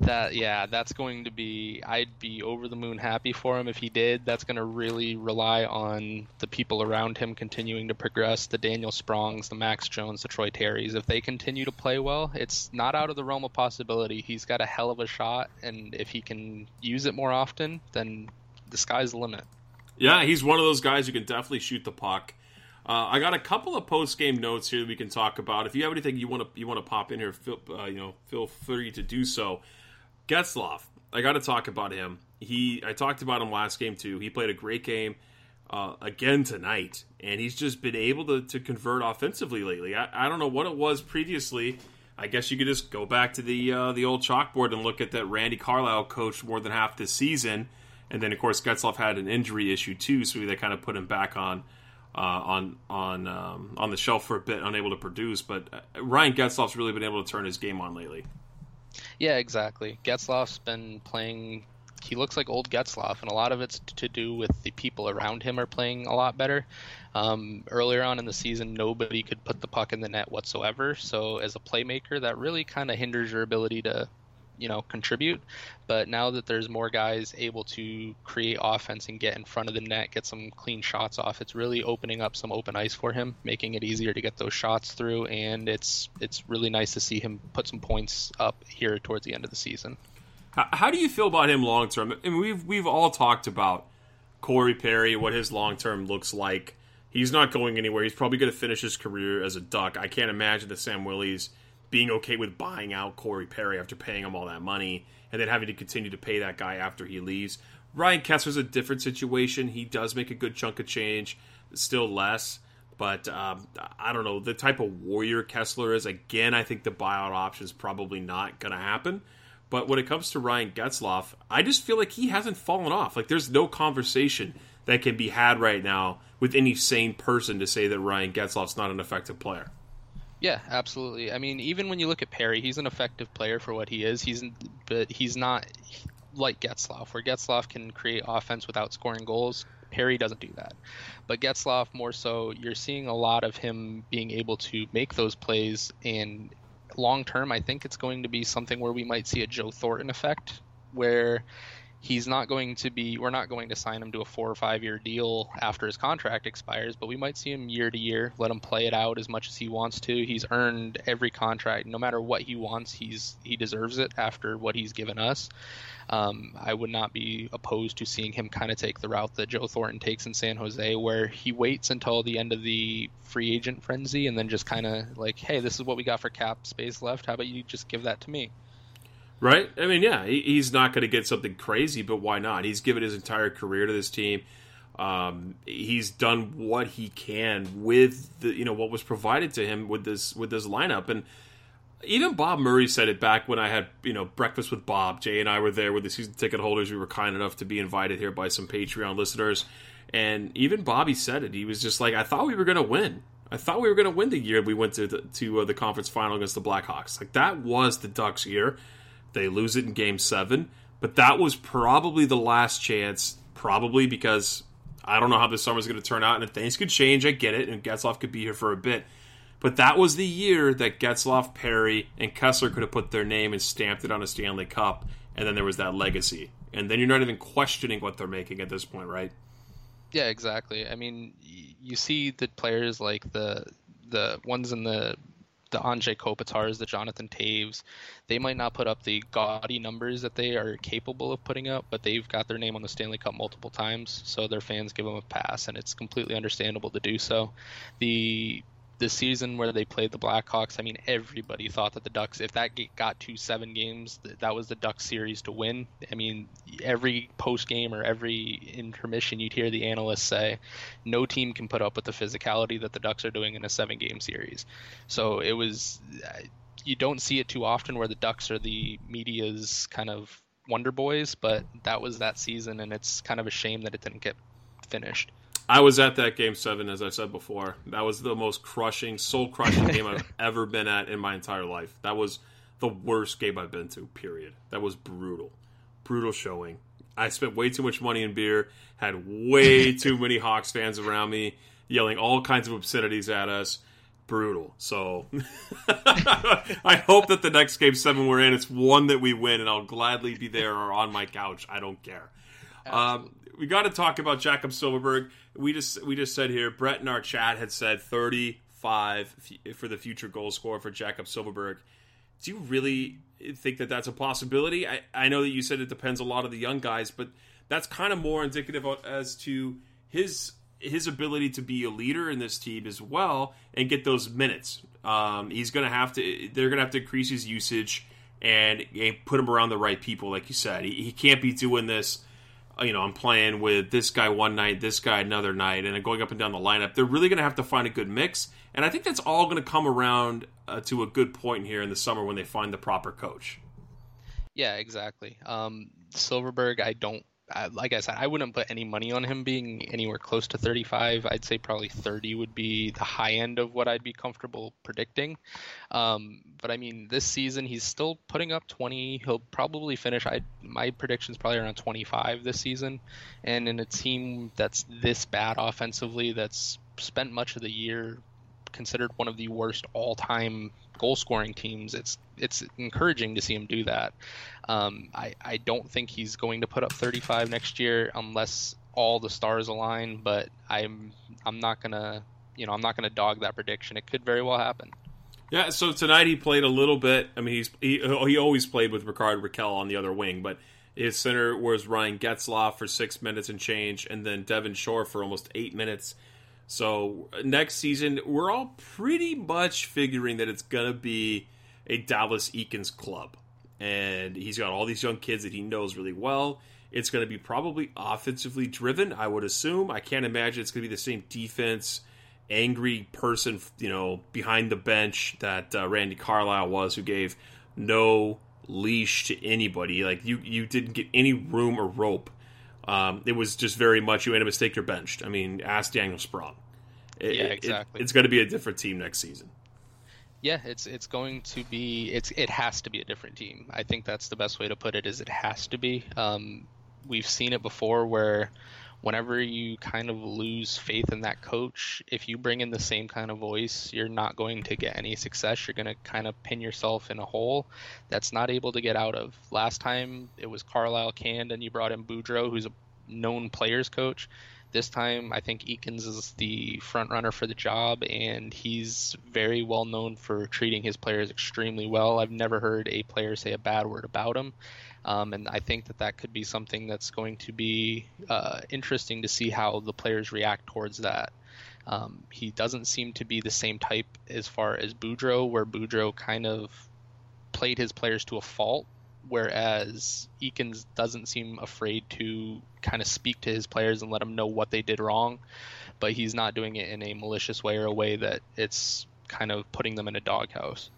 [SPEAKER 5] That yeah, that's going to be. I'd be over the moon happy for him if he did. That's going to really rely on the people around him continuing to progress. The Daniel Sprongs, the Max Jones, the Troy Terrys. If they continue to play well, it's not out of the realm of possibility. He's got a hell of a shot, and if he can use it more often, then the sky's the limit.
[SPEAKER 4] Yeah, he's one of those guys who can definitely shoot the puck. Uh, I got a couple of post game notes here that we can talk about. If you have anything you want to you want to pop in here, feel, uh, you know, feel free to do so. Getzlaf, I got to talk about him. He, I talked about him last game too. He played a great game uh, again tonight, and he's just been able to, to convert offensively lately. I, I don't know what it was previously. I guess you could just go back to the uh, the old chalkboard and look at that. Randy Carlyle coached more than half this season, and then of course Getzlaf had an injury issue too, so they kind of put him back on uh, on on um, on the shelf for a bit, unable to produce. But uh, Ryan Getzlaf's really been able to turn his game on lately.
[SPEAKER 5] Yeah, exactly. Getzlaf's been playing. He looks like old Getzlaf, and a lot of it's to do with the people around him are playing a lot better. Um, earlier on in the season, nobody could put the puck in the net whatsoever. So, as a playmaker, that really kind of hinders your ability to, you know, contribute. But now that there's more guys able to create offense and get in front of the net, get some clean shots off, it's really opening up some open ice for him, making it easier to get those shots through. And it's it's really nice to see him put some points up here towards the end of the season.
[SPEAKER 4] How, do you feel about him long term? I mean, we've we've all talked about Corey Perry, what his long term looks like. He's not going anywhere. He's probably going to finish his career as a Duck. I can't imagine that Samueli's being okay with buying out Corey Perry after paying him all that money and then having to continue to pay that guy after he leaves. Ryan Kesler's a different situation. He does make a good chunk of change, still less. But um, I don't know the type of warrior Kesler is. Again, I think the buyout option is probably not going to happen. But when it comes to Ryan Getzlaf, I just feel like he hasn't fallen off. Like there's no conversation that can be had right now with any sane person to say that Ryan Getzlaf's not an effective player.
[SPEAKER 5] Yeah, absolutely. I mean, even when you look at Perry, he's an effective player for what he is. He's but he's not like Getzlaf, where Getzlaf can create offense without scoring goals. Perry doesn't do that. But Getzlaf more so, you're seeing a lot of him being able to make those plays and long term, I think it's going to be something where we might see a Joe Thornton effect where he's not going to be we're not going to sign him to a four or five year deal after his contract expires but we might see him year to year let him play it out as much as he wants to. He's earned every contract. No matter what he wants he's he deserves it after what he's given us. Um, i would not be opposed to seeing him kind of take the route that joe thornton takes in san jose where he waits until the end of the free agent frenzy and then just kind of like hey this is what we got for cap space left. How about you just give that to me
[SPEAKER 4] Right? I mean, yeah, he, he's not going to get something crazy, but why not? He's given his entire career to this team. Um, he's done what he can with the you know what was provided to him with this with this lineup, and even Bob Murray said it back when I had you know breakfast with Bob. Jay and I were there with the season ticket holders. We were kind enough to be invited here by some Patreon listeners, and even Bobby said it. He was just like, "I thought we were going to win." I thought we were going to win the year we went to the, to uh, the conference final against the Blackhawks. Like that was the Ducks' year. They lose it in game seven, but that was probably the last chance, probably because I don't know how this summer is going to turn out, and things could change. I get it, and Getzlaf could be here for a bit. But that was the year that Getzlaf, Perry, and Kesler could have put their name and stamped it on a Stanley Cup, and then there was that legacy. And then you're not even questioning what they're making at this point, right?
[SPEAKER 5] Yeah, exactly. I mean, you see the players like the the ones in the the Anze Kopitars, the Jonathan Toews, they might not put up the gaudy numbers that they are capable of putting up, but they've got their name on the Stanley Cup multiple times, so their fans give them a pass, and it's completely understandable to do so. The the season where they played the Blackhawks, I mean, everybody thought that the Ducks, if that got to seven games, that was the Ducks series to win. I mean, every post game or every intermission, you'd hear the analysts say, no team can put up with the physicality that the Ducks are doing in a seven game series. So it was, you don't see it too often where the Ducks are the media's kind of Wonder Boys, but that was that season, and it's kind of a shame that it didn't get finished.
[SPEAKER 4] I was at that game seven, as I said before. That was the most crushing, soul crushing game I've (laughs) ever been at in my entire life. That was the worst game I've been to, period. That was brutal. Brutal showing. I spent way too much money in beer, had way (laughs) too many Hawks fans around me, yelling all kinds of obscenities at us. Brutal. So (laughs) I hope that the next game seven we're in, it's one that we win, and I'll gladly be there or on my couch. I don't care. Um, we got to talk about Jakob Silfverberg. We just we just said here, Brett in our chat had said 35 f- for the future goal scorer for Jakob Silfverberg. Do you really think that that's a possibility? I, I know that you said it depends a lot of the young guys, but that's kind of more indicative as to his his ability to be a leader in this team as well and get those minutes. Um, he's going to have to. They're going to have to increase his usage and, and put him around the right people, like you said. He, he can't be doing this you know, I'm playing with this guy one night, this guy another night, and going up and down the lineup. They're really going to have to find a good mix, and I think that's all going to come around uh, to a good point here in the summer when they find the proper coach.
[SPEAKER 5] Yeah, exactly. Um, Silfverberg, I don't like I said, I wouldn't put any money on him being anywhere close to 35. I'd say probably 30 would be the high end of what I'd be comfortable predicting. Um, but I mean, this season he's still putting up 20. He'll probably finish. I my prediction's probably around 25 this season, and in a team that's this bad offensively, that's spent much of the year considered one of the worst all-time goal scoring teams, it's it's encouraging to see him do that. Um, I I don't think he's going to put up 35 next year unless all the stars align. But I'm I'm not gonna you know I'm not gonna dog that prediction. It could very well happen.
[SPEAKER 4] Yeah, so tonight he played a little bit. I mean, he's he, he always played with Rickard Rakell on the other wing, but his center was Ryan Getzlaf for six minutes and change, and then Devin Shore for almost eight minutes. So next season, we're all pretty much figuring that it's gonna be a Dallas Eakins club, and he's got all these young kids that he knows really well. It's going to be probably offensively driven, I would assume. I can't imagine it's going to be the same defense, angry person, you know, behind the bench that uh, Randy Carlyle was, who gave no leash to anybody. Like you, you didn't get any room or rope. Um, it was just very much you made a mistake, you're benched. I mean, ask Daniel Sprong. It,
[SPEAKER 5] yeah, exactly.
[SPEAKER 4] It, it's going to be a different team next season.
[SPEAKER 5] Yeah, it's it's going to be it's it has to be a different team. I think that's the best way to put it. Is it has to be. Um, we've seen it before where whenever you kind of lose faith in that coach, if you bring in the same kind of voice, you're not going to get any success. You're going to kind of pin yourself in a hole that's not able to get out of. Last time it was Carlyle canned, and you brought in Boudreau, who's a known players coach. This time, I think Eakins is the front runner for the job, and he's very well known for treating his players extremely well. I've never heard a player say a bad word about him, um, and I think that that could be something that's going to be uh, interesting to see how the players react towards that. Um, he doesn't seem to be the same type as far as Boudreau, where Boudreau kind of played his players to a fault whereas Eakins doesn't seem afraid to kind of speak to his players and let them know what they did wrong, but he's not doing it in a malicious way or a way that it's kind of putting them in a doghouse.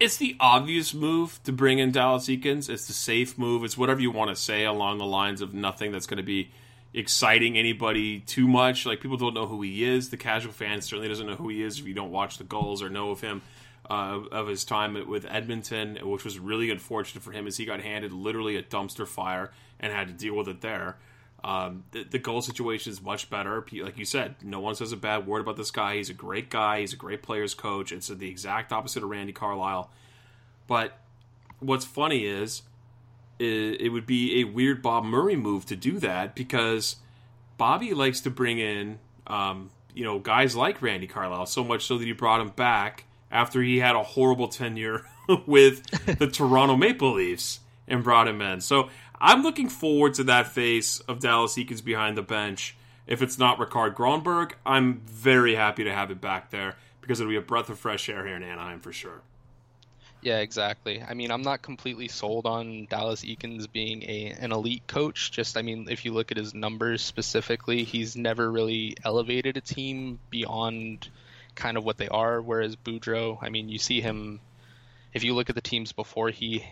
[SPEAKER 4] It's the obvious move to bring in Dallas Eakins. It's the safe move. It's whatever you want to say along the lines of nothing that's going to be exciting anybody too much. Like people don't know who he is. The casual fan certainly doesn't know who he is if you don't watch the Gulls or know of him uh, of his time with Edmonton, which was really unfortunate for him, as he got handed literally a dumpster fire and had to deal with it there. Um, the, the, goal situation is much better. Like you said, no one says a bad word about this guy. He's a great guy. He's a great players coach. It's the exact opposite of Randy Carlyle. But what's funny is it, it would be a weird Bob Murray move to do that because Bobby likes to bring in, um, you know, guys like Randy Carlyle so much so that he brought him back after he had a horrible tenure (laughs) with the (laughs) Toronto Maple Leafs and brought him in. So I'm looking forward to that face of Dallas Eakins behind the bench. If it's not Rickard Grönborg, I'm very happy to have it back there because it'll be a breath of fresh air here in Anaheim for sure.
[SPEAKER 5] Yeah, exactly. I mean, I'm not completely sold on Dallas Eakins being a an elite coach. Just, I mean, if you look at his numbers specifically, he's never really elevated a team beyond kind of what they are. Whereas Boudreau, I mean, you see him. If you look at the teams before he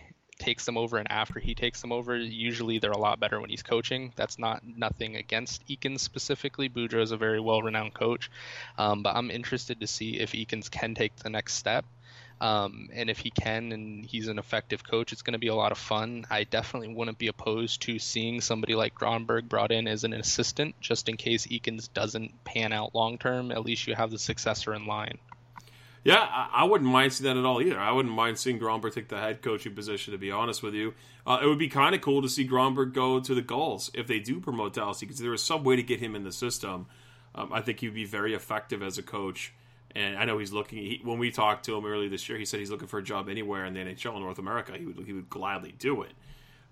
[SPEAKER 5] takes them over and after he takes them over, usually they're a lot better when he's coaching. That's not nothing against Eakins specifically. Boudreau is a very well-renowned coach, um, but I'm interested to see if Eakins can take the next step. Um, and if he can and he's an effective coach, it's going to be a lot of fun. I definitely wouldn't be opposed to seeing somebody like Grönborg brought in as an assistant, just in case Eakins doesn't pan out long term. At least you have the successor in line.
[SPEAKER 4] Yeah, I, I wouldn't mind seeing that at all either. I wouldn't mind seeing Grönborg take the head coaching position. To be honest with you, uh, it would be kind of cool to see Grönborg go to the Gulls if they do promote Dallas because there is some way to get him in the system. Um, I think he'd be very effective as a coach. And I know he's looking. He, when we talked to him earlier this year, he said he's looking for a job anywhere in the NHL in North America. He would he would gladly do it.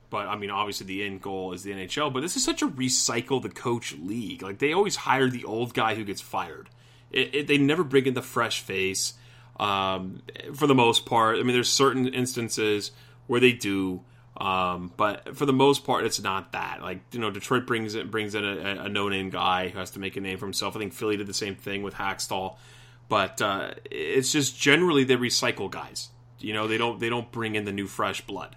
[SPEAKER 4] But I mean, obviously, the end goal is the NHL. But this is such a recycle the coach league. Like they always hire the old guy who gets fired. It, it, they never bring in the fresh face. Um, for the most part, I mean, there's certain instances where they do. Um, but for the most part, it's not that. Like you know, Detroit brings in brings in a, a no name guy who has to make a name for himself. I think Philly did the same thing with Hakstol, but uh, it's just generally they recycle guys. You know, they don't they don't bring in the new fresh blood.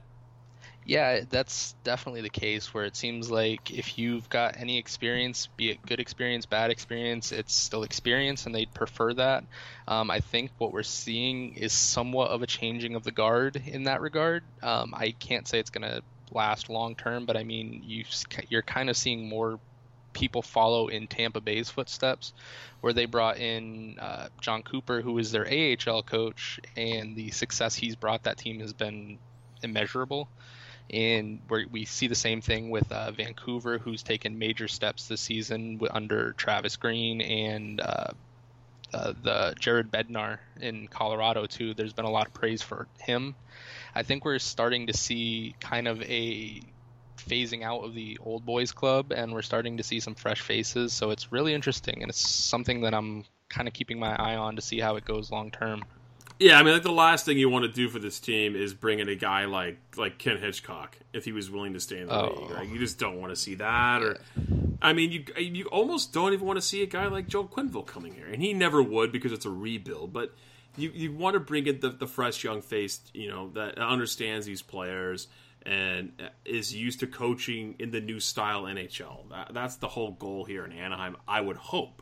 [SPEAKER 5] Yeah, that's definitely the case where it seems like if you've got any experience, be it good experience, bad experience, it's still experience, and they'd prefer that. Um, I think what we're seeing is somewhat of a changing of the guard in that regard. Um, I can't say it's going to last long term, but I mean, you you're kind of seeing more people follow in Tampa Bay's footsteps, where they brought in uh, Jon Cooper, who is their AHL coach, and the success he's brought that team has been immeasurable. And we see the same thing with uh, Vancouver, who's taken major steps this season under Travis Green and uh, uh, the Jared Bednar in Colorado too. There's been a lot of praise for him. I think we're starting to see kind of a phasing out of the old boys club and we're starting to see some fresh faces so it's really interesting and it's something that i'm kind of keeping my eye on to see how it goes long term
[SPEAKER 4] yeah i mean like the last thing you want to do for this team is bring in a guy like like ken hitchcock if he was willing to stay in the oh. league like you just don't want to see that or i mean you you almost don't even want to see a guy like Joe quenneville coming here and he never would because it's a rebuild but you, you want to bring in the, the fresh young face you know that understands these players and is used to coaching in the new style NHL. That, that's the whole goal here in Anaheim, I would hope.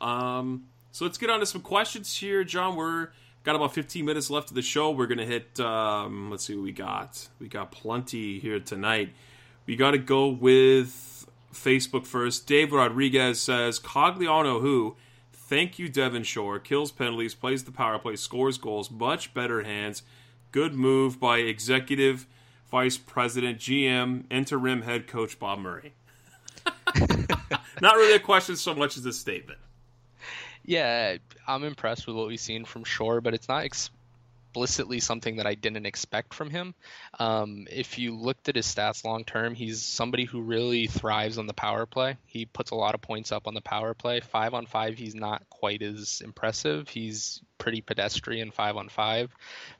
[SPEAKER 4] Um, so let's get on to some questions here, Jon. We're got about 15 minutes left of the show. We're gonna hit. Um, let's see what we got. We got plenty here tonight. We got to go with Facebook first. Dave Rodriguez says Cogliano, who thank you Devin Shore, kills penalties, plays the power play, scores goals, much better hands. Good move by executive Vice President, GM, interim head coach Bob Murray. (laughs) Not really a question so much as a statement.
[SPEAKER 5] Yeah, I'm impressed with what we've seen from Shore, but it's not explicitly something that I didn't expect from him. Um, if you looked at his stats long term, he's somebody who really thrives on the power play. He puts a lot of points up on the power play. Five on five, he's not quite as impressive. He's pretty pedestrian five on five,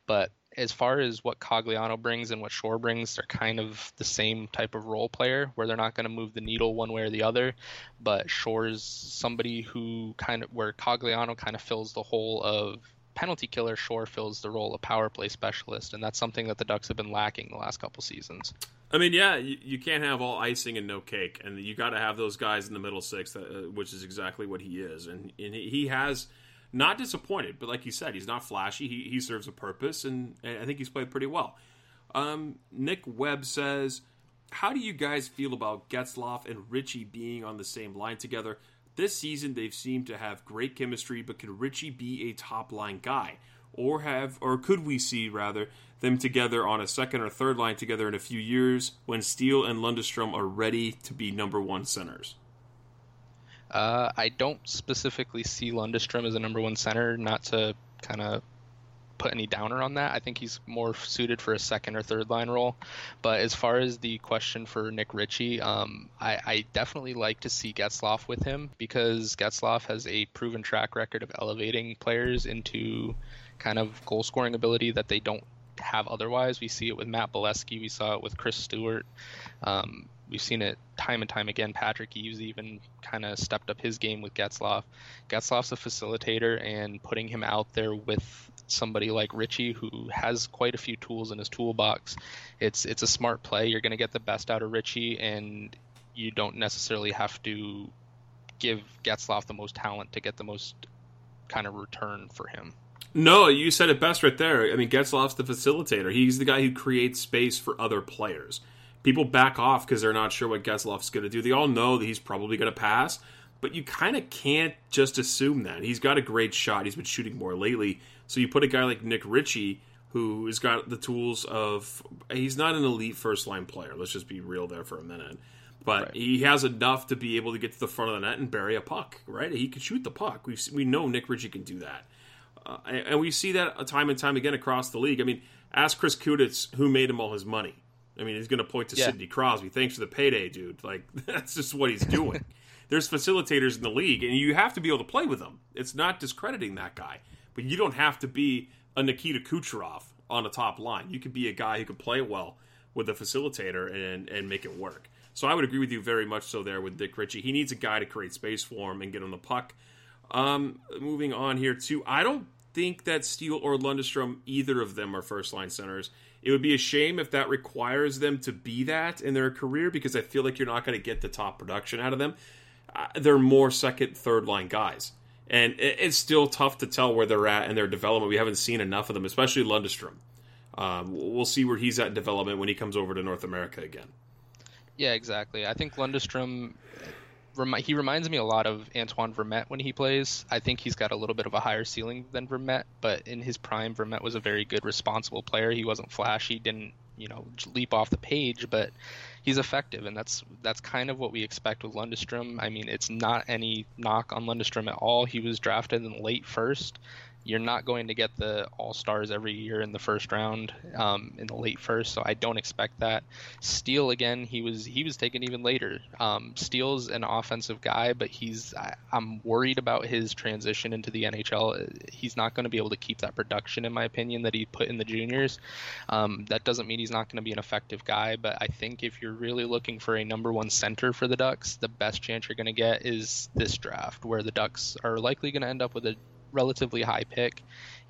[SPEAKER 5] but as far as what Cogliano brings and what Shore brings, they're kind of the same type of role player where they're not going to move the needle one way or the other. But Shore's somebody who kind of where Cogliano kind of fills the hole of penalty killer. Shore fills the role of power play specialist, and that's something that the Ducks have been lacking the last couple seasons.
[SPEAKER 4] I mean, yeah, you, you can't have all icing and no cake, and you got to have those guys in the middle six, that, uh, which is exactly what he is, and, and he has not disappointed, but like you said, he's not flashy. He, he serves a purpose, and, and I think he's played pretty well. Um, Nick Webb says, How do you guys feel about Getzlaf and Ritchie being on the same line together? This season, they've seemed to have great chemistry, but can Ritchie be a top line guy? Or have, or could we see rather, them together on a second or third line together in a few years when Steel and Lundestrom are ready to be number one centers?
[SPEAKER 5] Uh, I don't specifically see Lundestrom as a number one center, not to kind of put any downer on that. I think he's more suited for a second or third line role. But as far as the question for Nick Ritchie, um, I, I, definitely like to see Getzlaf with him because Getzlaf has a proven track record of elevating players into kind of goal scoring ability that they don't have otherwise. We see it with Matt Beleskey, we saw it with Chris Stewart. Um, we've seen it time and time again. Patrick Eaves even kind of stepped up his game with Getzlaf. Getzlaf's a facilitator, and putting him out there with somebody like Ritchie who has quite a few tools in his toolbox. It's it's a smart play. You're going to get the best out of Ritchie, and you don't necessarily have to give Getzlaf the most talent to get the most kind of return for him.
[SPEAKER 4] No, you said it best right there. I mean, Getzlaf's the facilitator. He's the guy who creates space for other players. People back off because they're not sure what Getzlaf's going to do. They all know that he's probably going to pass, but you kind of can't just assume that. He's got a great shot. He's been shooting more lately. So you put a guy like Nick Ritchie, who has got the tools of. He's not an elite first line player. Let's just be real there for a minute. But
[SPEAKER 5] Right.
[SPEAKER 4] he has enough to be able to get to the front of the net and bury a puck, right? He can shoot the puck. We we know Nick Ritchie can do that. Uh, and and we see that time and time again across the league. I mean, ask Chris Kunitz who made him all his money. I mean, he's going to point to
[SPEAKER 5] Yeah.
[SPEAKER 4] Sidney Crosby. Thanks for the payday, dude. Like (laughs) that's just what he's doing. (laughs) There's facilitators in the league, and you have to be able to play with them. It's not discrediting that guy, but you don't have to be a Nikita Kucherov on the top line. You could be a guy who can play well with a facilitator and and make it work. So I would agree with you very much so there with Dick Ritchie. He needs a guy to create space for him and get him the puck. Um, moving on here too, I don't think that Steel or Lundestrom, either of them, are first line centers. It would be a shame if that requires them to be that in their career because I feel like you're not going to get the top production out of them. Uh, they're more second, third line guys, and it, it's still tough to tell where they're at in their development. We haven't seen enough of them, especially Lundestrom. Um, we'll see where he's at in development when he comes over to North America again.
[SPEAKER 5] Yeah, exactly. I think Lundestrom, remi- he reminds me a lot of Antoine Vermette when he plays. I think he's got a little bit of a higher ceiling than Vermette, but in his prime, Vermette was a very good, responsible player. He wasn't flashy, didn't you know leap off the page, but he's effective, and that's that's kind of what we expect with Lundestrom. I mean, it's not any knock on Lundestrom at all. He was drafted in late first. You're not going to get the all stars every year in the first round, um, in the late first, so I don't expect that. Steel again, he was he was taken even later. Um, Steel's an offensive guy, but he's I, I'm worried about his transition into the NHL. He's not going to be able to keep that production, in my opinion, that he put in the juniors. Um, that doesn't mean he's not going to be an effective guy, but I think if you're really looking for a number one center for the Ducks, the best chance you're going to get is this draft, where the Ducks are likely going to end up with a relatively high pick,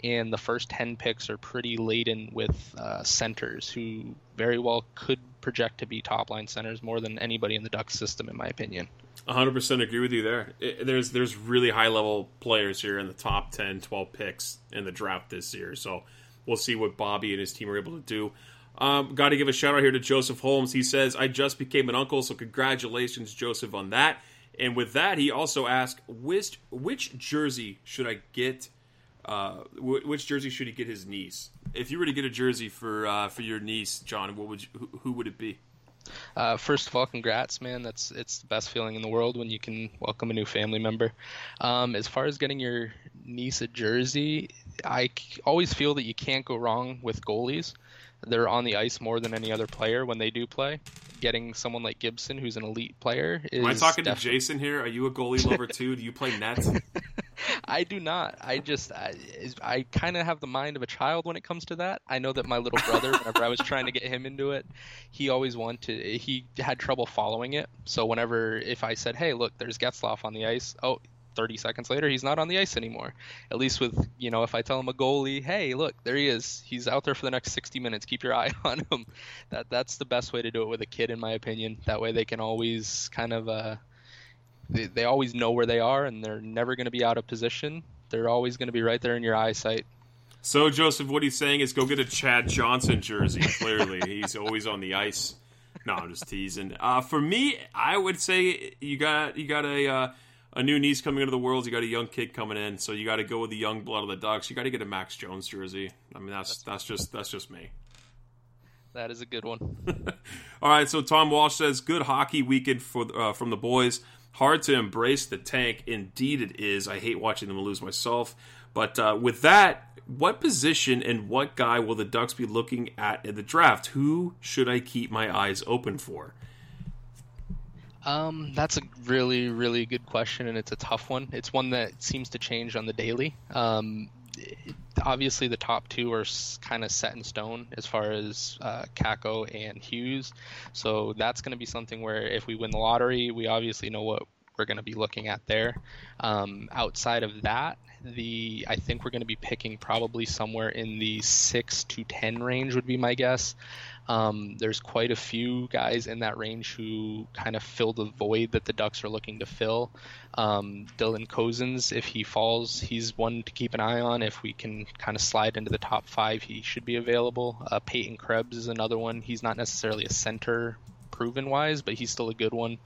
[SPEAKER 5] and the first 10 picks are pretty laden with uh, centers who very well could project to be top line centers more than anybody in the Ducks system, in my opinion.
[SPEAKER 4] 100% agree with you there. It- there's there's really high level players here in the top 10, 12 picks in the draft this year. So we'll see what Bobby and his team are able to do. Um, Got to give a shout out here to Joseph Holmes. He says, I just became an uncle, so congratulations, Joseph, on that. And with that, he also asked, which, which jersey should I get? Uh, wh- which jersey should he get his niece? If you were to get a jersey for uh, for your niece, Jon, what would you, who, who would it be?
[SPEAKER 5] Uh, first of all, congrats, man. That's it's the best feeling in the world when you can welcome a new family member. Um, as far as getting your niece a jersey, I always feel that you can't go wrong with goalies. They're on the ice more than any other player when they do play. Getting someone like Gibson, who's an elite player, is
[SPEAKER 4] Am I talking to Jason here? Are you a goalie lover (laughs) too? Do you play nets? (laughs)
[SPEAKER 5] I do not. I just I, I kind of have the mind of a child when it comes to that. I know that my little brother, (laughs) whenever I was trying to get him into it, he always wanted. He had trouble following it. So whenever if I said, "Hey, look, there's Getzlaf on the ice," oh. 30 seconds later, he's not on the ice anymore. At least with, you know, if I tell him a goalie, hey, look, there he is. He's out there for the next 60 minutes. Keep your (laughs) eye on him. That that's the best way to do it with a kid, in my opinion. That way they can always kind of uh, they, they always know where they are and they're never going to be out of position. They're always going to be right there in your eyesight.
[SPEAKER 4] So Joseph, what he's saying is go get a Chad Johnson jersey. Clearly, (laughs) he's always on the ice. No, I'm just teasing. Uh, for me, I would say you got you got a uh, a new niece coming into the world. You got a young kid coming in, so you got to go with the young blood of the Ducks. You got to get a Max Jones jersey. I mean, that's that's just that's just me.
[SPEAKER 5] That is a good one. (laughs)
[SPEAKER 4] All right, so Tom Walsh says good hockey weekend for uh, from the boys. Hard to embrace the tank. Indeed, it is. I hate watching them lose myself. But uh, with that, what position and what guy will the Ducks be looking at in the draft? Who should I keep my eyes open for?
[SPEAKER 5] Um, that's a really, really good question, and it's a tough one. It's one that seems to change on the daily. Um, it- obviously, the top two are kind of set in stone as far as uh, Kakko and Hughes. So that's going to be something where if we win the lottery, we obviously know what we're going to be looking at there. Um, outside of that, the I think we're going to be picking probably somewhere in the six to ten range would be my guess. Um, there's quite a few guys in that range who kind of fill the void that the Ducks are looking to fill. Um, Dylan Cozens, if he falls, he's one to keep an eye on. If we can kind of slide into the top five, he should be available. Uh, Peyton Krebs is another one. He's not necessarily a center proven wise, but he's still a good one.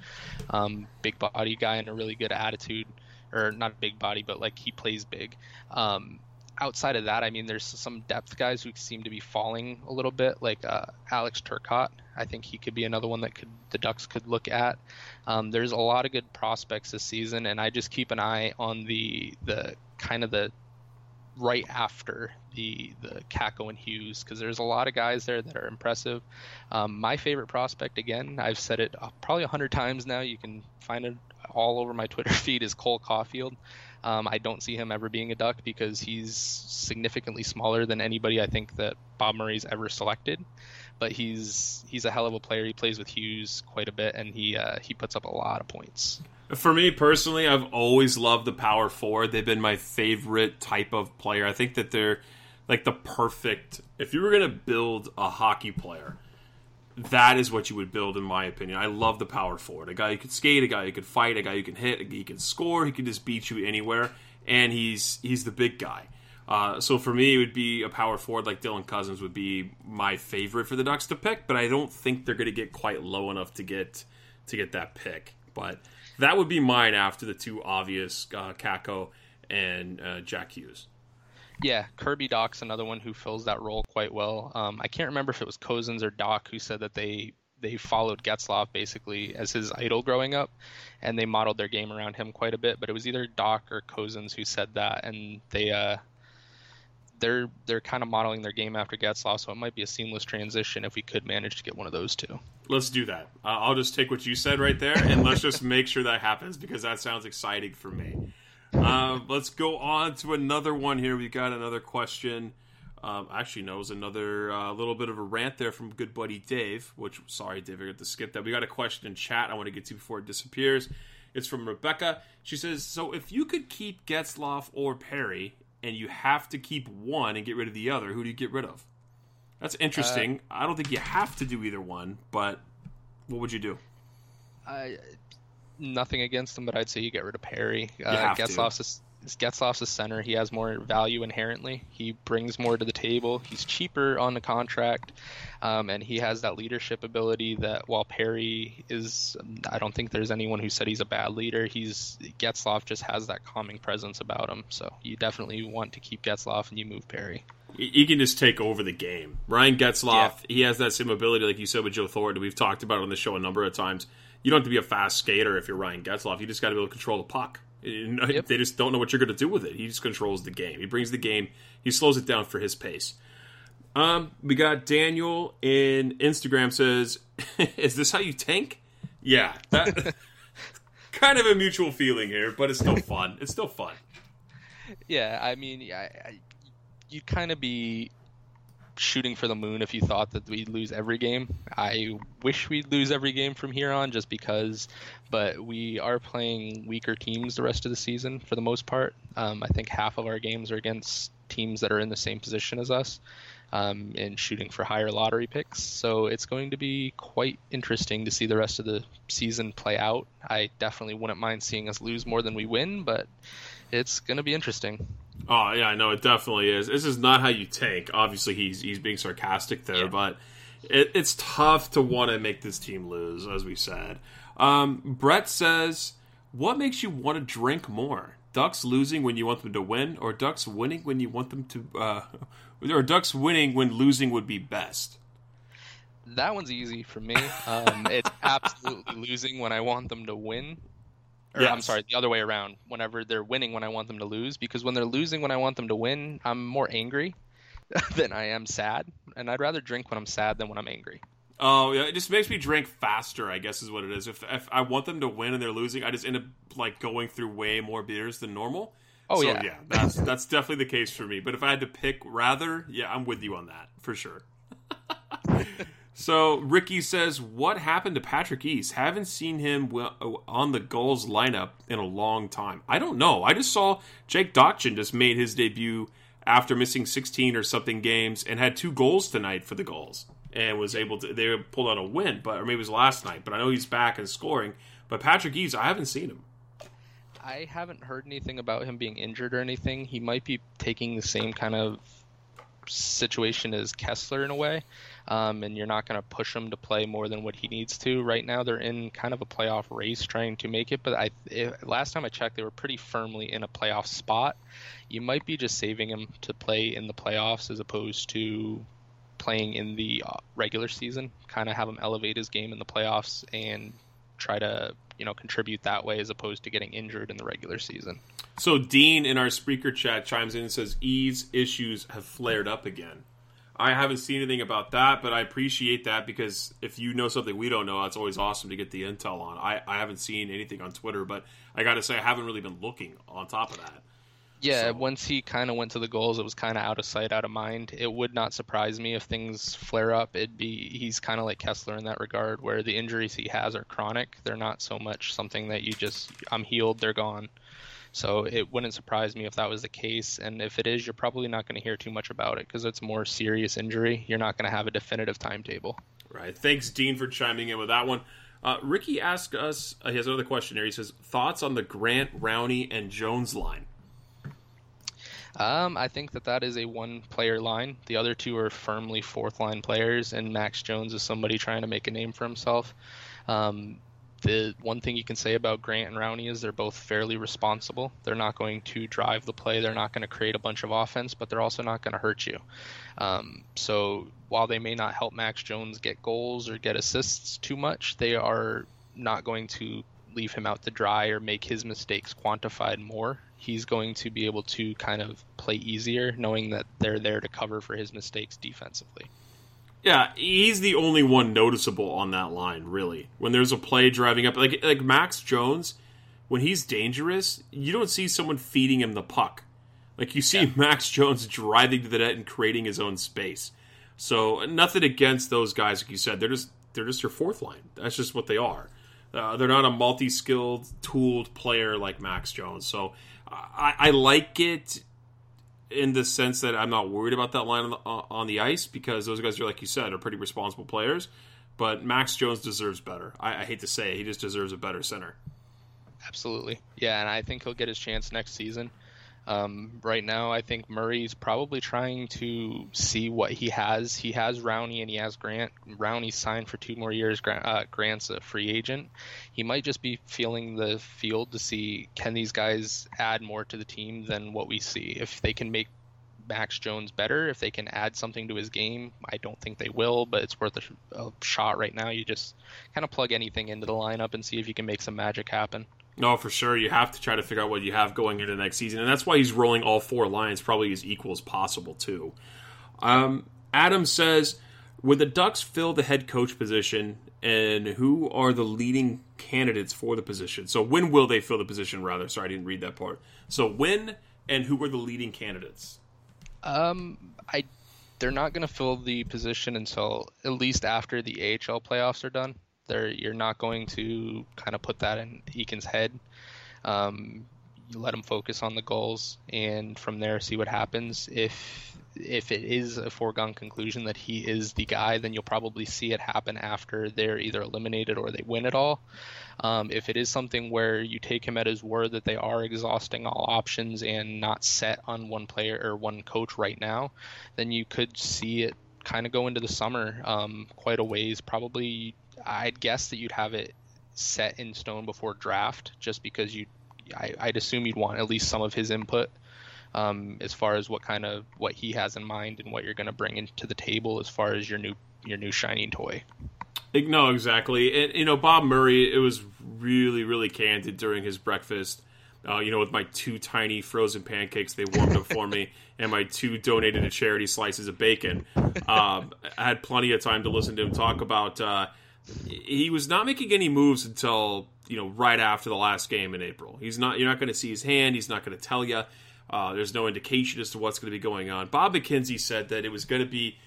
[SPEAKER 5] Um, big body guy and a really good attitude, or not big body, but like he plays big. Um, outside of that, I mean, there's some depth guys who seem to be falling a little bit, like uh, Alex Turcotte. I think he could be another one that could the Ducks could look at. Um, there's a lot of good prospects this season, and I just keep an eye on the the kind of the right after the the Kakko and Hughes because there's a lot of guys there that are impressive. Um, my favorite prospect, again, I've said it uh, probably a hundred times now. You can find it all over my Twitter (laughs) feed. Is Cole Caufield. Um, I don't see him ever being a Duck because he's significantly smaller than anybody I think that Bob Murray's ever selected. But he's he's a hell of a player. He plays with Hughes quite a bit, and he uh, he puts up a lot of points.
[SPEAKER 4] For me personally, I've always loved the power forward. They've been my favorite type of player. I think that they're like the perfect. If you were going to build a hockey player, that is what you would build, in my opinion. I love the power forward. A guy who can skate, a guy who can fight, a guy who can hit, a guy who can score. He can just beat you anywhere, and he's he's the big guy. Uh, so for me, it would be a power forward like Dylan Cozens would be my favorite for the Ducks to pick. But I don't think they're going to get quite low enough to get to get that pick. But that would be mine after the two obvious uh, Kakko and uh, Jack Hughes.
[SPEAKER 5] Yeah, Kirby Dach's another one who fills that role quite well. Um, I can't remember if it was Cozens or Dach who said that they they followed Getzlaf basically as his idol growing up, and they modeled their game around him quite a bit. But it was either Dach or Cozens who said that, and they uh, they're they're kind of modeling their game after Getzlaf, so it might be a seamless transition if we could manage to get one of those two.
[SPEAKER 4] Let's do that. Uh, I'll just take what you said right there, and let's just make sure that happens because that sounds exciting for me. Uh, let's go on to another one here. We've got another question. Um, actually, no, it was another uh, little bit of a rant there from good buddy Dave. Which, sorry, Dave, I got to skip that. We got a question in chat I want to get to before it disappears. It's from Rebecca. She says, "So if you could keep Getzlaf or Perry, and you have to keep one and get rid of the other, who do you get rid of?" That's interesting.
[SPEAKER 5] Uh,
[SPEAKER 4] I don't think you have to do either one, but what would you do?
[SPEAKER 5] I nothing against him, but I'd say you get rid of Perry. Uh. Getzlaf's a, Getzlaf's a center. He has more value inherently. He brings more to the table. He's cheaper on the contract, um, and he has that leadership ability. That while Perry is, I don't think there's anyone who said he's a bad leader. He's Getzlaf just has that calming presence about him. So you definitely want to keep Getzlaf, and you move Perry.
[SPEAKER 4] he can just take over the game. Ryan Getzlaf,
[SPEAKER 5] Yeah.
[SPEAKER 4] he has that same ability, like you said with Joe Thornton. We've talked about it on the show a number of times. You don't have to be a fast skater if you're Ryan Getzlaf. You just got to be able to control the puck.
[SPEAKER 5] Yep.
[SPEAKER 4] They just don't know what you're going to do with it. He just controls the game. He brings the game. He slows it down for his pace. Um, we got Daniel in Instagram says, (laughs) "Is this how you tank?" Yeah, that (laughs) kind of a mutual feeling here, but it's still fun. It's still fun.
[SPEAKER 5] Yeah, I mean, yeah, I, you'd kind of be shooting for the moon if you thought that we'd lose every game. I wish we'd lose every game from here on just because, but we are playing weaker teams the rest of the season for the most part. Um, I think half of our games are against teams that are in the same position as us um, and shooting for higher lottery picks. So it's going to be quite interesting to see the rest of the season play out. I definitely wouldn't mind seeing us lose more than we win, but it's going to be interesting.
[SPEAKER 4] Oh yeah, I know it definitely is. This is not how you tank. Obviously, he's he's being sarcastic there,
[SPEAKER 5] Yeah.
[SPEAKER 4] but it, it's tough to want to make this team lose, as we said. Um, Brett says, "What makes you want to drink more? Ducks losing when you want them to win, or Ducks winning when you want them to, uh, (laughs) or Ducks winning when losing would be best?"
[SPEAKER 5] That one's easy for me. Um, it's absolutely losing when I want them to win. Or, I'm sorry, the other way around. Whenever they're winning when I want them to lose, because when they're losing when I want them to win, I'm more angry (laughs) than I am sad, and I'd rather drink when I'm sad than when I'm angry.
[SPEAKER 4] Oh yeah, it just makes me drink faster. I guess is what it is. If if I want them to win and they're losing, I just end up like going through way more beers than normal.
[SPEAKER 5] Oh,
[SPEAKER 4] so,
[SPEAKER 5] yeah.
[SPEAKER 4] that's that's definitely the case for me. But if I had to pick rather, yeah, I'm with you on that for sure. (laughs) So Ricky says, "What happened to Patrick Eaves? Haven't seen him uh, on the Gulls lineup in a long time. I don't know. I just saw Jake Dotchin just made his debut after missing 16 or something games and had two Gulls tonight for the goals and was able to. They pulled out a win, but or maybe it was last night. But I know he's back and scoring. But Patrick Eaves, I haven't seen him.
[SPEAKER 5] I haven't heard anything about him being injured or anything. He might be taking the same kind of situation as Kesler in a way, um, and you're not going to push him to play more than what he needs to. Right now, they're in kind of a playoff race trying to make it, but I it, last time I checked, they were pretty firmly in a playoff spot. You might be just saving him to play in the playoffs as opposed to playing in the uh, regular season. Kind of have him elevate his game in the playoffs and try to you know contribute that way as opposed to getting injured in the regular season.
[SPEAKER 4] So Dean in our speaker chat chimes in and says E's issues have flared up again. I haven't seen anything about that, but I appreciate that because if you know something we don't know, it's always awesome to get the intel on. I, I haven't seen anything on Twitter, but I got to say I haven't really been looking on top of that.
[SPEAKER 5] Yeah,
[SPEAKER 4] So-
[SPEAKER 5] once he kind of went to the Gulls, it was kind of out of sight, out of mind. It would not surprise me if things flare up. It'd be he's kind of like Kesler in that regard, where the injuries he has are chronic. They're not so much something that you just I'm healed, they're gone. So it wouldn't surprise me if that was the case. And if it is, you're probably not going to hear too much about it because it's a more serious injury. You're not going to have a definitive timetable.
[SPEAKER 4] Right. Thanks, Dean, for chiming in with that one. Uh, Ricky asked us, uh, he has another question here. He says, thoughts on the Grant, Rowney, and Jones line?
[SPEAKER 5] Um, I think that that is a one-player line. The other two are firmly fourth-line players, and Max Jones is somebody trying to make a name for himself. Um, the one thing you can say about Grant and Rowney is they're both fairly responsible. They're not going to drive the play. They're not going to create a bunch of offense, but they're also not going to hurt you. Um, so while they may not help Max Jones get goals or get assists too much, they are not going to leave him out to dry or make his mistakes quantified more. He's going to be able to kind of play easier, knowing that they're there to cover for his mistakes defensively.
[SPEAKER 4] Yeah, he's the only one noticeable on that line, really. When there's a play driving up, like like Max Jones, when he's dangerous, you don't see someone feeding him the puck. Like you see Max Jones driving to the net and creating his own space. So nothing against those guys, like you said. They're just they're just your fourth line. That's just what they are. Uh, they're not a multi-skilled, tooled player like Max Jones. So I, I like it in the sense that I'm not worried about that line on the, uh, on the ice because those guys are, like you said, are pretty responsible players. But Max Jones deserves better. I, I hate to say it, he just deserves a better center.
[SPEAKER 5] Absolutely. Yeah, and I think he'll get his chance next season. Um, right now, I think Murray's probably trying to see what he has. He has Rowney and he has Grant. Rowney's signed for two more years. Grant, uh, Grant's a free agent. He might just be feeling the field to see can these guys add more to the team than what we see. If they can make Max Jones better, if they can add something to his game, I don't think they will, but it's worth a, a shot right now. You just kind of plug anything into the lineup and see if you can make some magic happen.
[SPEAKER 4] No, for sure. You have to try to figure out what you have going into next season, and that's why he's rolling all four lines probably as equal as possible too. Um, Adam says, "Would the Ducks fill the head coach position, and who are the leading candidates for the position? So when will they fill the position? Rather, sorry, I didn't read that part. So when and who are the leading candidates?
[SPEAKER 5] Um, I they're not going to fill the position until at least after the AHL playoffs are done. You're not going to kind of put that in Eakin's head. Um, you let him focus on the Gulls, and from there see what happens. If if it is a foregone conclusion that he is the guy, then you'll probably see it happen after they're either eliminated or they win it all. Um, if it is something where you take him at his word that they are exhausting all options and not set on one player or one coach right now, then you could see it kind of go into the summer um, quite a ways. Probably, I'd guess that you'd have it set in stone before draft, just because you, I, I'd assume you'd want at least some of his input um, as far as what kind of what he has in mind and what you're going to bring into the table as far as your new your new shining toy.
[SPEAKER 4] No, exactly. And you know, Bob Murray, it was really, really candid during his breakfast. Uh, you know, with my two tiny frozen pancakes, they warmed up for me, (laughs) and my two donated to charity slices of bacon. Um, I had plenty of time to listen to him talk about. Uh, he was not making any moves until you know right after the last game in April. He's not. You're not going to see his hand. He's not going to tell you. Uh, there's no indication as to what's going to be going on. Bob McKenzie said that it was going to be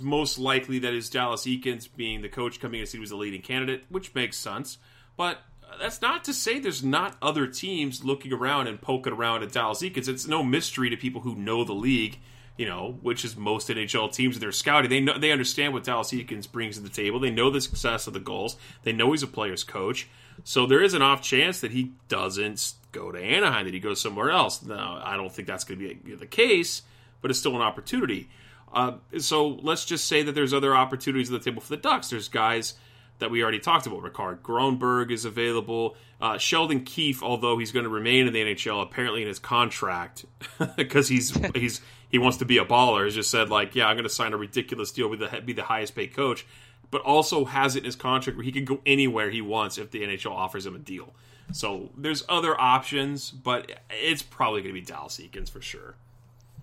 [SPEAKER 4] most likely that is Dallas Eakins being the coach coming as he was the leading candidate, which makes sense. But that's not to say there's not other teams looking around and poking around at Dallas Eakins. It's no mystery to people who know the league, you know, which is most NHL teams they're scouting. They know they understand what Dallas Eakins brings to the table. They know the success of the Gulls. They know he's a player's coach. So there is an off chance that he doesn't go to Anaheim, that he goes somewhere else. Now, I don't think that's going to be the case, but it's still an opportunity. Uh, so let's just say that there's other opportunities at the table for the Ducks. There's guys that we already talked about. Rickard Grönborg is available. Uh, Sheldon Keefe, although he's going to remain in the NHL, apparently in his contract (laughs) because he's (laughs) he's he wants to be a baller. Has just said like, yeah, I'm going to sign a ridiculous deal with the be the highest paid coach, but also has it in his contract where he can go anywhere he wants if the NHL offers him a deal. So there's other options, but it's probably going to be Dallas Eakins for sure.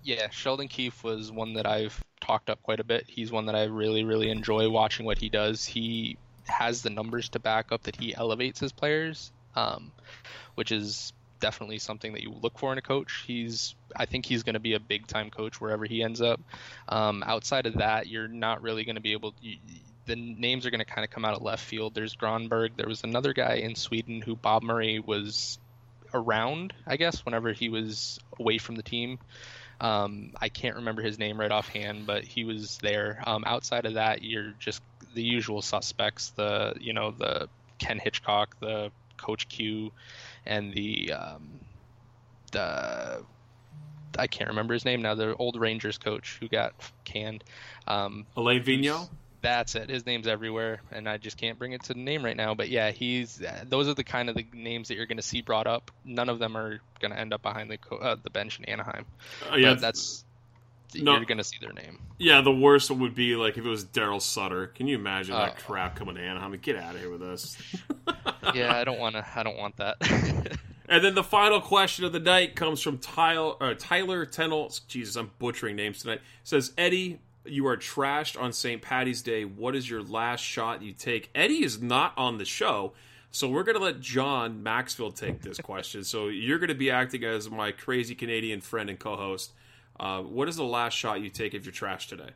[SPEAKER 5] Yeah, Sheldon Keefe was one that I've talked up quite a bit. He's one that I really, really enjoy watching what he does. He has the numbers to back up that he elevates his players, um, which is definitely something that you look for in a coach. He's, I think he's going to be a big time coach wherever he ends up. Um, outside of that, you're not really going to be able. You, the names are going to kind of come out of left field. There's Grönborg. There was another guy in Sweden who Bob Murray was around, I guess, whenever he was away from the team. Um, I can't remember his name right offhand, but he was there. Um, outside of that, you're just the usual suspects. The you know the Ken Hitchcock, the Coach Q, and the um, the I can't remember his name now. The old Rangers coach who got canned. Um,
[SPEAKER 4] Alain Vigneault.
[SPEAKER 5] That's it. His name's everywhere, and I just can't bring it to the name right now. But yeah, he's. Those are the kind of the names that you're going to see brought up. None of them are going to end up behind the uh, the bench in Anaheim.
[SPEAKER 4] Uh, yeah,
[SPEAKER 5] But that's
[SPEAKER 4] No.
[SPEAKER 5] you're going to see their name.
[SPEAKER 4] Yeah, the worst one would be like if it was Daryl Sutter. Can you imagine that
[SPEAKER 5] Oh.
[SPEAKER 4] crap coming to Anaheim? Get out of here with us. (laughs)
[SPEAKER 5] Yeah, I don't want to. I don't want that. (laughs)
[SPEAKER 4] And then the final question of the night comes from Tyler, uh, Tyler Tennell. Jesus, I'm butchering names tonight. Says Eddie, you are trashed on St. Patty's Day. What is your last shot you take? Eddie is not on the show, so we're going to let Jon Maxfield take this question. so you're going to be acting as my crazy Canadian friend and co-host. Uh, what is the last shot you take if you're trashed today?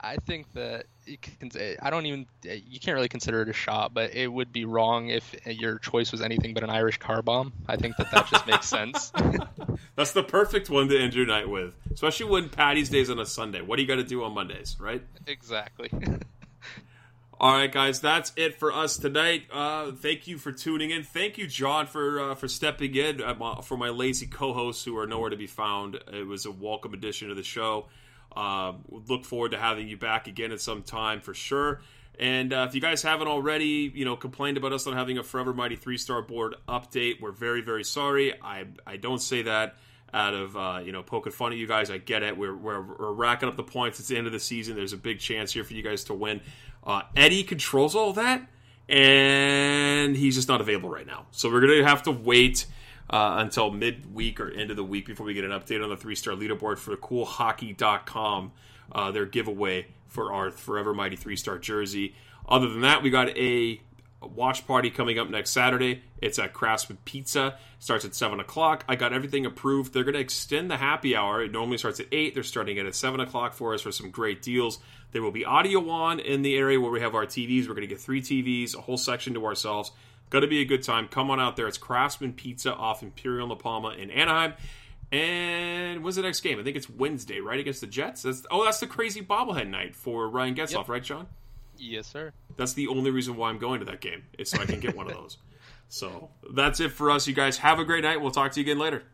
[SPEAKER 5] I think that you can. Eh, I don't even. Eh, you can't really consider it a shot, but it would be wrong if eh, your choice was anything but an Irish car bomb. I think that that just makes sense. (laughs)
[SPEAKER 4] That's the perfect one to end your night with, especially when Patty's Day's on a Sunday. What do you got to do on Mondays, right?
[SPEAKER 5] exactly. (laughs)
[SPEAKER 4] All right, guys, that's it for us tonight. Uh, thank you for tuning in. Thank you, Jon, for uh, for stepping in uh, my- for my lazy co-hosts who are nowhere to be found. It was a welcome addition to the show. Uh, look forward to having you back again at some time for sure. And uh, if you guys haven't already, you know, complained about us not having a Forever Mighty three star board update, we're very very sorry. I I don't say that out of uh, you know poking fun at you guys. I get it. We're, we're we're racking up the points. It's the end of the season. There's a big chance here for you guys to win. Uh, Eddie controls all that, and he's just not available right now. So we're gonna have to wait uh, until midweek or end of the week before we get an update on the three star leaderboard for CoolHockey.com. Uh, their giveaway for our Forever Mighty three star jersey. Other than that, we got a watch party coming up next Saturday. It's at Craftsman Pizza. Starts at seven o'clock. I got everything approved. They're going to extend the happy hour. It normally starts at eight. They're starting it at seven o'clock for us for some great deals. There will be audio on in the area where we have our TVs. We're going to get three TVs, a whole section to ourselves. Going to be a good time. Come on out there. It's Craftsman Pizza off Imperial La Palma in Anaheim. And when's the next game? I think it's Wednesday, right? Against the Jets. That's, oh, that's the crazy bobblehead night for Ryan Getzlaf,
[SPEAKER 5] Yep.
[SPEAKER 4] right, Jon?
[SPEAKER 5] Yes, sir.
[SPEAKER 4] That's the only reason why I'm going to that game is so I can get one of (laughs) those. So that's it for us, you guys. Have a great night. We'll talk to you again later.